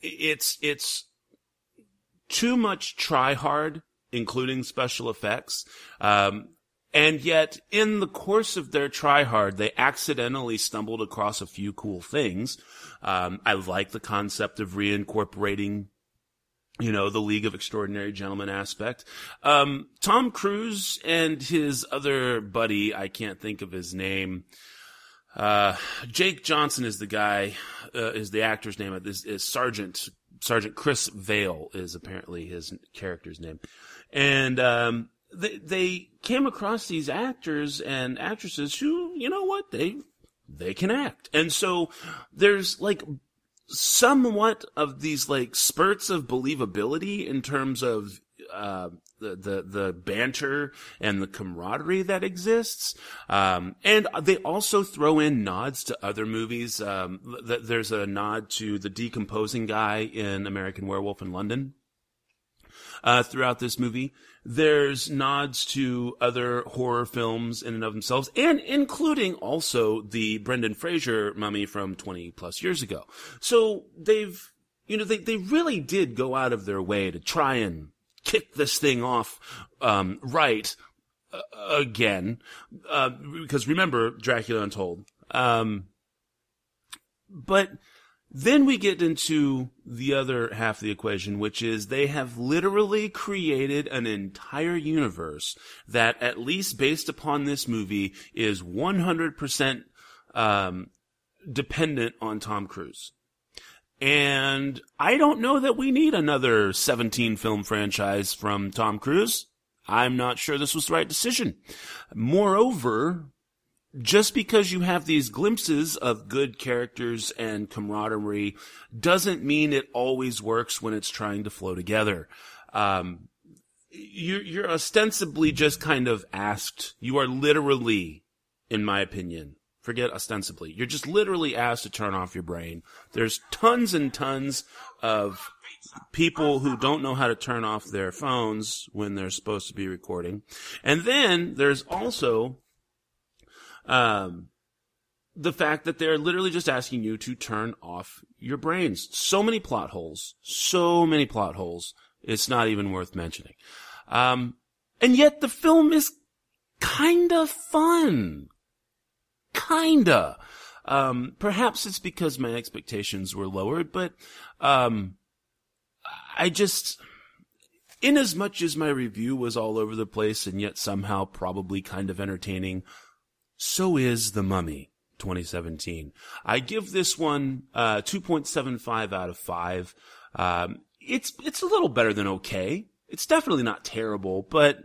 it's, it's too much try hard, including special effects. Um, and yet, in the course of their try hard, they accidentally stumbled across a few cool things. Um, I like the concept of reincorporating you know, the League of Extraordinary Gentlemen aspect. Um, Tom Cruise and his other buddy, I can't think of his name. Uh, Jake Johnson is the guy, uh, is the actor's name. This is Sergeant, Sergeant Chris Vail is apparently his character's name. And, um, they, they came across these actors and actresses who, you know what, they, they can act. And so there's like somewhat of these like spurts of believability in terms of uh, the, the banter and the camaraderie that exists, um, and they also throw in nods to other movies. Um, th- there's a nod to the decomposing guy in American Werewolf in London uh, throughout this movie. There's nods to other horror films in and of themselves, and including also the Brendan Fraser mummy from 20 plus years ago. So they've, you know, they, they really did go out of their way to try and kick this thing off, um, right, uh, again. Uh, because remember, Dracula Untold. Um, but, then we get into the other half of the equation, which is they have literally created an entire universe that, at least based upon this movie, is 100% um, dependent on Tom Cruise. And I don't know that we need another 17 film franchise from Tom Cruise. I'm not sure this was the right decision. Moreover, just because you have these glimpses of good characters and camaraderie doesn't mean it always works when it's trying to flow together. Um, you're, you're ostensibly just kind of asked. You are literally, in my opinion, forget ostensibly. You're just literally asked to turn off your brain. There's tons and tons of people who don't know how to turn off their phones when they're supposed to be recording. And then there's also um, the fact that they're literally just asking you to turn off your brains. So many plot holes, so many plot holes. It's not even worth mentioning. Um, and yet the film is kinda fun. Kinda. Um, perhaps it's because my expectations were lowered, but, um, I just, in as much as my review was all over the place and yet somehow probably kind of entertaining, so is The Mummy 2017. I give this one uh, 2.75 out of 5. Um, it's it's a little better than okay. It's definitely not terrible, but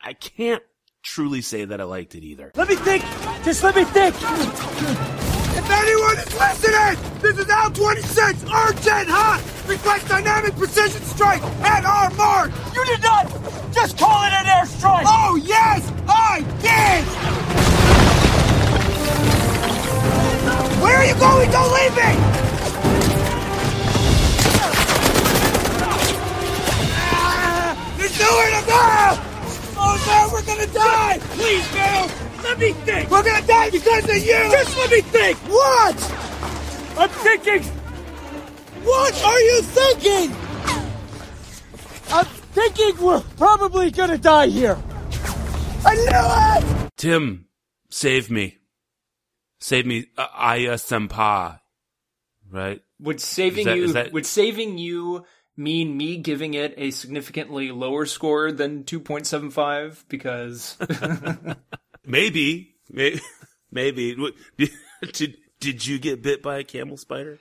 I can't truly say that I liked it either. Let me think! Just let me think! If anyone is listening, this is Al 26, urgent hot! Request dynamic precision strike at our mark! You did not just call it an airstrike! Oh, yes, I did! Where are you going? Don't leave me! There's nowhere to go! Oh no, we're gonna die! Please, Bill! Let me think! We're gonna die because of you! Just let me think! What? I'm thinking! What are you thinking? I'm thinking we're probably gonna die here! I knew it! Tim, save me. Save me, uh, Aya Senpai. Right? Would saving that- you that- would saving you mean me giving it a significantly lower score than 2.75 because Maybe. Maybe. maybe. Did, did you get bit by a camel spider?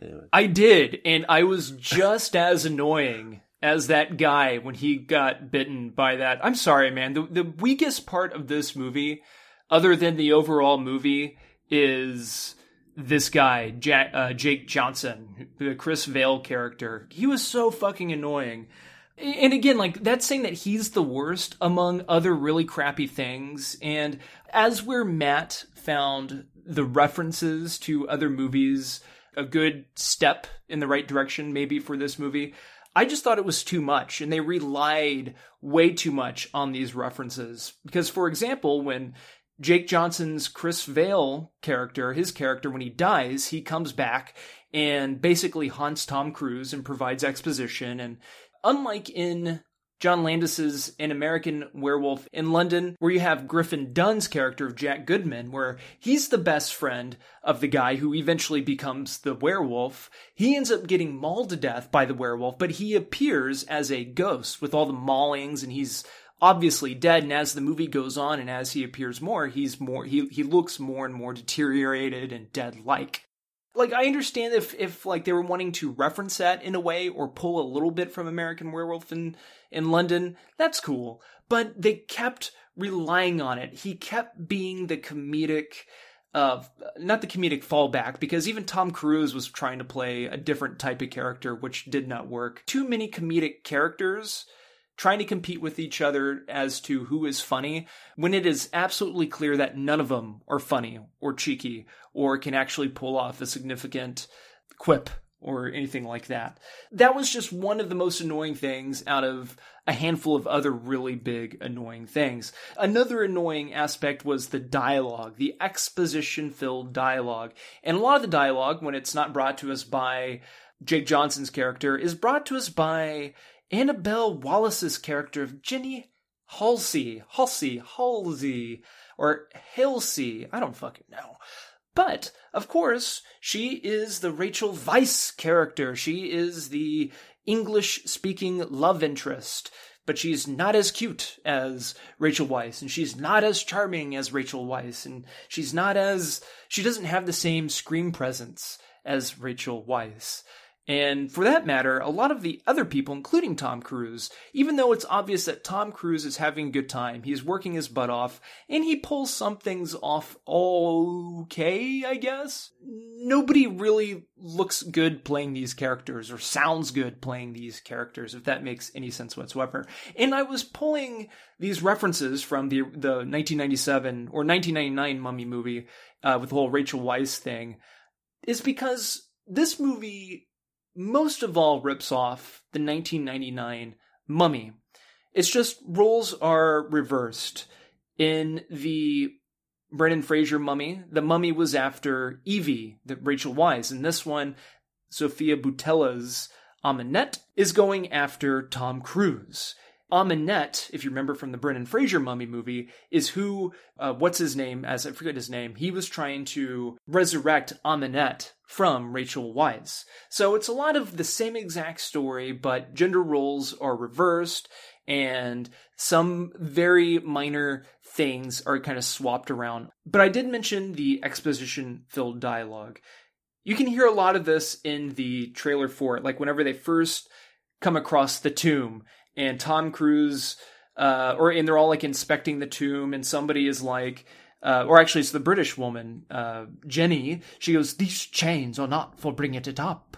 Anyway. I did, and I was just as annoying as that guy when he got bitten by that. I'm sorry, man. The the weakest part of this movie, other than the overall movie, is this guy, Jack, uh, Jake Johnson, the Chris Vail character. He was so fucking annoying. And again, like that's saying that he's the worst among other really crappy things. And as where Matt found the references to other movies a good step in the right direction, maybe for this movie, I just thought it was too much. And they relied way too much on these references. Because, for example, when Jake Johnson's Chris Vail character, his character, when he dies, he comes back and basically haunts Tom Cruise and provides exposition. And unlike in John Landis's An American Werewolf in London, where you have Griffin Dunne's character of Jack Goodman, where he's the best friend of the guy who eventually becomes the werewolf. He ends up getting mauled to death by the werewolf, but he appears as a ghost with all the maulings and he's obviously dead and as the movie goes on and as he appears more he's more he, he looks more and more deteriorated and dead like like I understand if if like they were wanting to reference that in a way or pull a little bit from American Werewolf in in London, that's cool. But they kept relying on it. He kept being the comedic uh not the comedic fallback because even Tom Cruise was trying to play a different type of character which did not work. Too many comedic characters trying to compete with each other as to who is funny when it is absolutely clear that none of them are funny or cheeky or can actually pull off a significant quip or anything like that. That was just one of the most annoying things out of a handful of other really big annoying things. Another annoying aspect was the dialogue, the exposition filled dialogue. And a lot of the dialogue, when it's not brought to us by Jake Johnson's character, is brought to us by Annabelle Wallis's character of Jenny Halsey, Halsey, Halsey, or Halsey. I don't fucking know. But, of course, she is the Rachel Weisz character. She is the English speaking love interest. But she's not as cute as Rachel Weisz, and she's not as charming as Rachel Weisz, and she's not as. She doesn't have the same screen presence as Rachel Weisz. And for that matter, a lot of the other people, including Tom Cruise, even though it's obvious that Tom Cruise is having a good time, he's working his butt off, and he pulls some things off okay, I guess. Nobody really looks good playing these characters or sounds good playing these characters, if that makes any sense whatsoever. And I was pulling these references from the the 1997 or 1999 Mummy movie uh, with the whole Rachel Weisz thing, is because this movie most of all rips off the 1999 Mummy. It's just roles are reversed. In the Brendan Fraser Mummy, the Mummy was after Evie, the Rachel Weisz. In this one, Sofia Boutella's Ahmanet is going after Tom Cruise. Ahmanet, if you remember from the Brendan Fraser Mummy movie, is who, uh, what's his name? As I forget his name, he was trying to resurrect Ahmanet from Rachel Weisz. So it's a lot of the same exact story, but gender roles are reversed and some very minor things are kind of swapped around. But I did mention the exposition filled dialogue. You can hear a lot of this in the trailer for it, like whenever they first come across the tomb and Tom Cruise, uh, or and they're all like inspecting the tomb, and somebody is like, uh, or actually, it's the British woman, uh, Jenny. She goes, "These chains are not for bringing it up,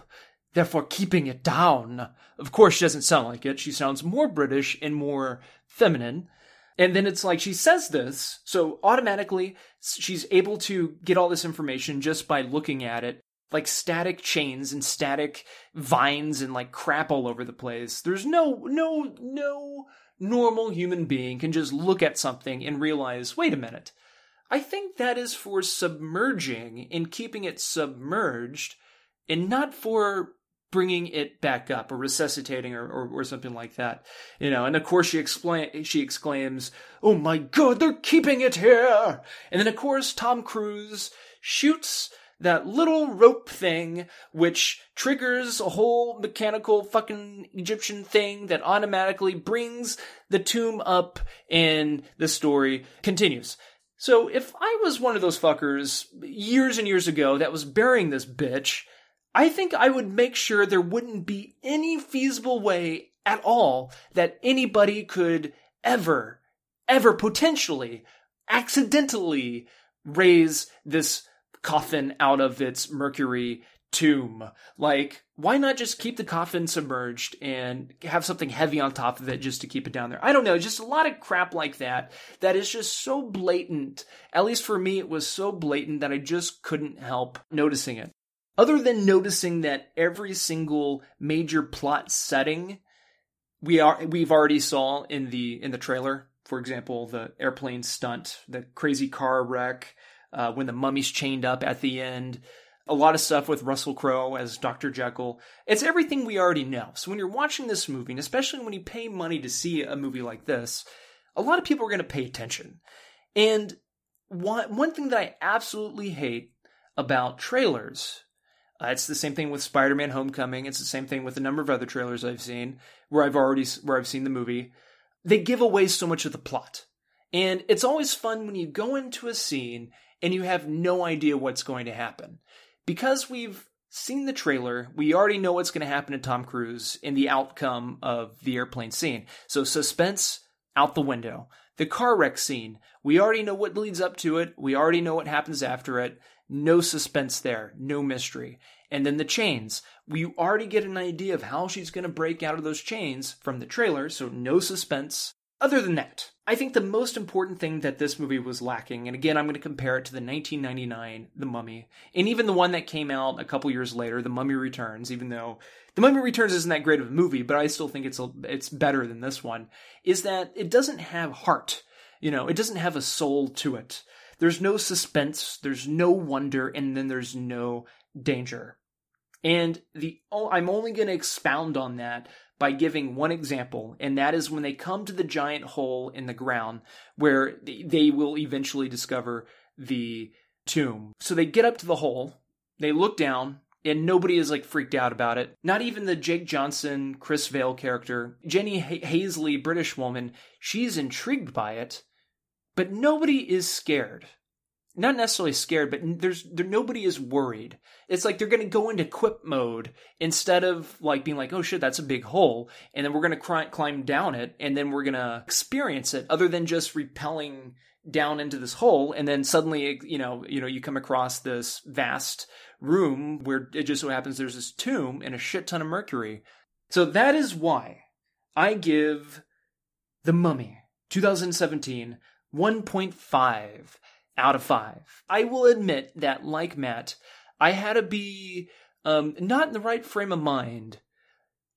they're for keeping it down." Of course, she doesn't sound like it. She sounds more British and more feminine. And then it's like she says this, so automatically she's able to get all this information just by looking at it like static chains and static vines and like crap all over the place. There's no no no normal human being can just look at something and realize, wait a minute. I think that is for submerging and keeping it submerged and not for bringing it back up or resuscitating or, or, or something like that. You know, and of course she explain she exclaims, "Oh my god, they're keeping it here." And then of course Tom Cruise shoots that little rope thing which triggers a whole mechanical fucking Egyptian thing that automatically brings the tomb up and the story continues. So if I was one of those fuckers years and years ago that was burying this bitch, I think I would make sure there wouldn't be any feasible way at all that anybody could ever, ever potentially, accidentally raise this coffin out of its mercury tomb. Like, why not just keep the coffin submerged and have something heavy on top of it just to keep it down there? I don't know, just a lot of crap like that that is just so blatant. At least for me, it was so blatant that I just couldn't help noticing it. Other than noticing that every single major plot setting we are we've already saw in the in the trailer, for example, the airplane stunt, the crazy car wreck, uh, when the mummy's chained up at the end, a lot of stuff with Russell Crowe as Dr. Jekyll. It's everything we already know. So when you're watching this movie, and especially when you pay money to see a movie like this, a lot of people are going to pay attention. And one, one thing that I absolutely hate about trailers, uh, it's the same thing with Spider-Man Homecoming. It's the same thing with a number of other trailers I've seen where I've already, where I've seen the movie. They give away so much of the plot. And it's always fun when you go into a scene and you have no idea what's going to happen because we've seen the trailer, we already know what's going to happen to Tom Cruise in the outcome of the airplane scene. So suspense out the window. The car wreck scene, we already know what leads up to it. We already know what happens after it. No suspense there, no mystery. And then the chains. We already get an idea of how she's going to break out of those chains from the trailer, so no suspense. Other than that, I think the most important thing that this movie was lacking, and again, I'm going to compare it to the 1999 The Mummy, and even the one that came out a couple years later, The Mummy Returns, even though The Mummy Returns isn't that great of a movie, but I still think it's a, it's better than this one, is that it doesn't have heart. You know, it doesn't have a soul to it. There's no suspense, there's no wonder, and then there's no danger. And the I'm only going to expound on that by giving one example, and that is when they come to the giant hole in the ground where they will eventually discover the tomb. So they get up to the hole, they look down, and nobody is like freaked out about it. Not even the Jake Johnson, Chris Vail character. Jenny Hazley, British woman, she's intrigued by it, but nobody is scared not necessarily scared, but there's there nobody is worried. It's like they're going to go into quip mode instead of like being like, "Oh shit, that's a big hole," and then we're going to climb down it, and then we're going to experience it. Other than just repelling down into this hole, and then suddenly, you know, you know, you come across this vast room where it just so happens there's this tomb and a shit ton of mercury. So that is why I give the Mummy 2017 1.5 out of five. I will admit that, like Matt, I had to be um, not in the right frame of mind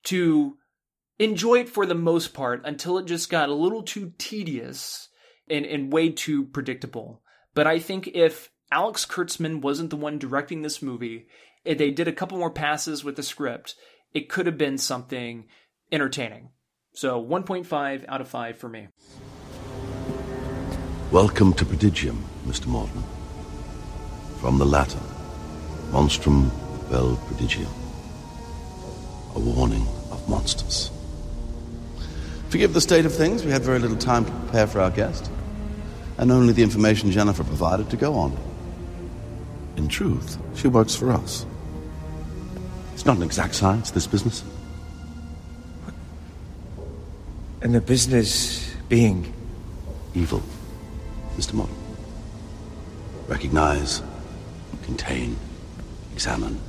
to enjoy it for the most part until it just got a little too tedious and, and way too predictable. But I think if Alex Kurtzman wasn't the one directing this movie, if they did a couple more passes with the script, it could have been something entertaining. So 1.5 out of 5 for me. Welcome to Prodigium, Mr. Morton. From the Latin, monstrum vel Prodigium. A warning of monsters. Forgive the state of things, we had very little time to prepare for our guest, and only the information Jennifer provided to go on. In truth, she works for us. It's not an exact science, this business. And the business being? Evil. Mr. Morton. Recognize, contain, examine,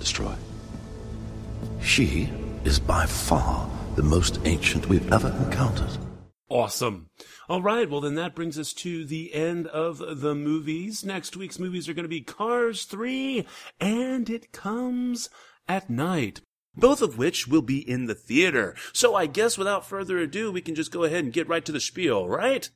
destroy. She is by far the most ancient we've ever encountered. Awesome. All right. Well, then that brings us to the end of the movies. Next week's movies are going to be Cars 3 and It Comes at Night. Both of which will be in the theater. So I guess without further ado, we can just go ahead and get right to the spiel, right?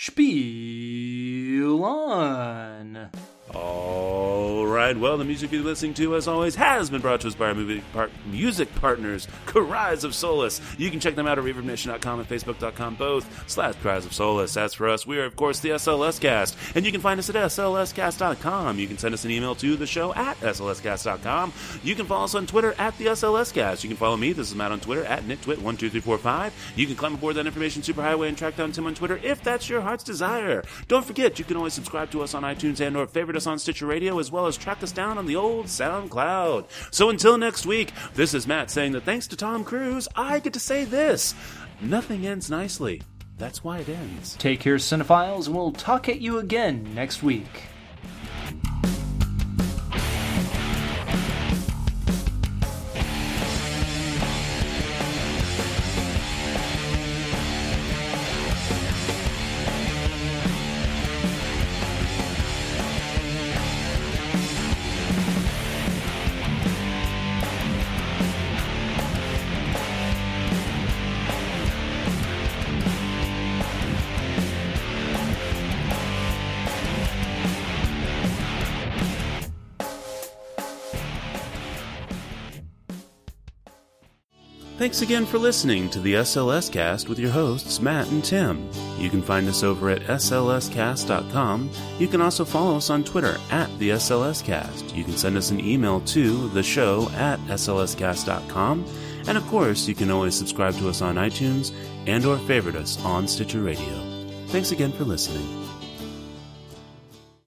Spiel on. All right. Well, the music you're listening to, as always, has been brought to us by our movie music partners, Cries of Solace. You can check them out at ReverbNation.com and Facebook.com, both slash Cries of Solace. As for us, we are, of course, the SLS Cast, and you can find us at SLScast.com. You can send us an email to the show at SLScast.com. You can follow us on Twitter at the SLS Cast. You can follow me, this is Matt on Twitter, at NitTwit12345. You can climb aboard that information superhighway and track down Tim on Twitter if that's your heart's desire. Don't forget, you can always subscribe to us on iTunes and or favorite us on Stitcher Radio, as well as track us down on the old SoundCloud. So until next week, this is Matt saying that thanks to Tom Cruise, I get to say this. Nothing ends nicely. That's why it ends. Take care, cinephiles, and we'll talk at you again next week. Thanks again for listening to the SLS Cast with your hosts, Matt and Tim. You can find us over at slscast.com. You can also follow us on Twitter at the SLS Cast. You can send us an email to the show at slscast.com. And of course, you can always subscribe to us on iTunes and or favorite us on Stitcher Radio. Thanks again for listening.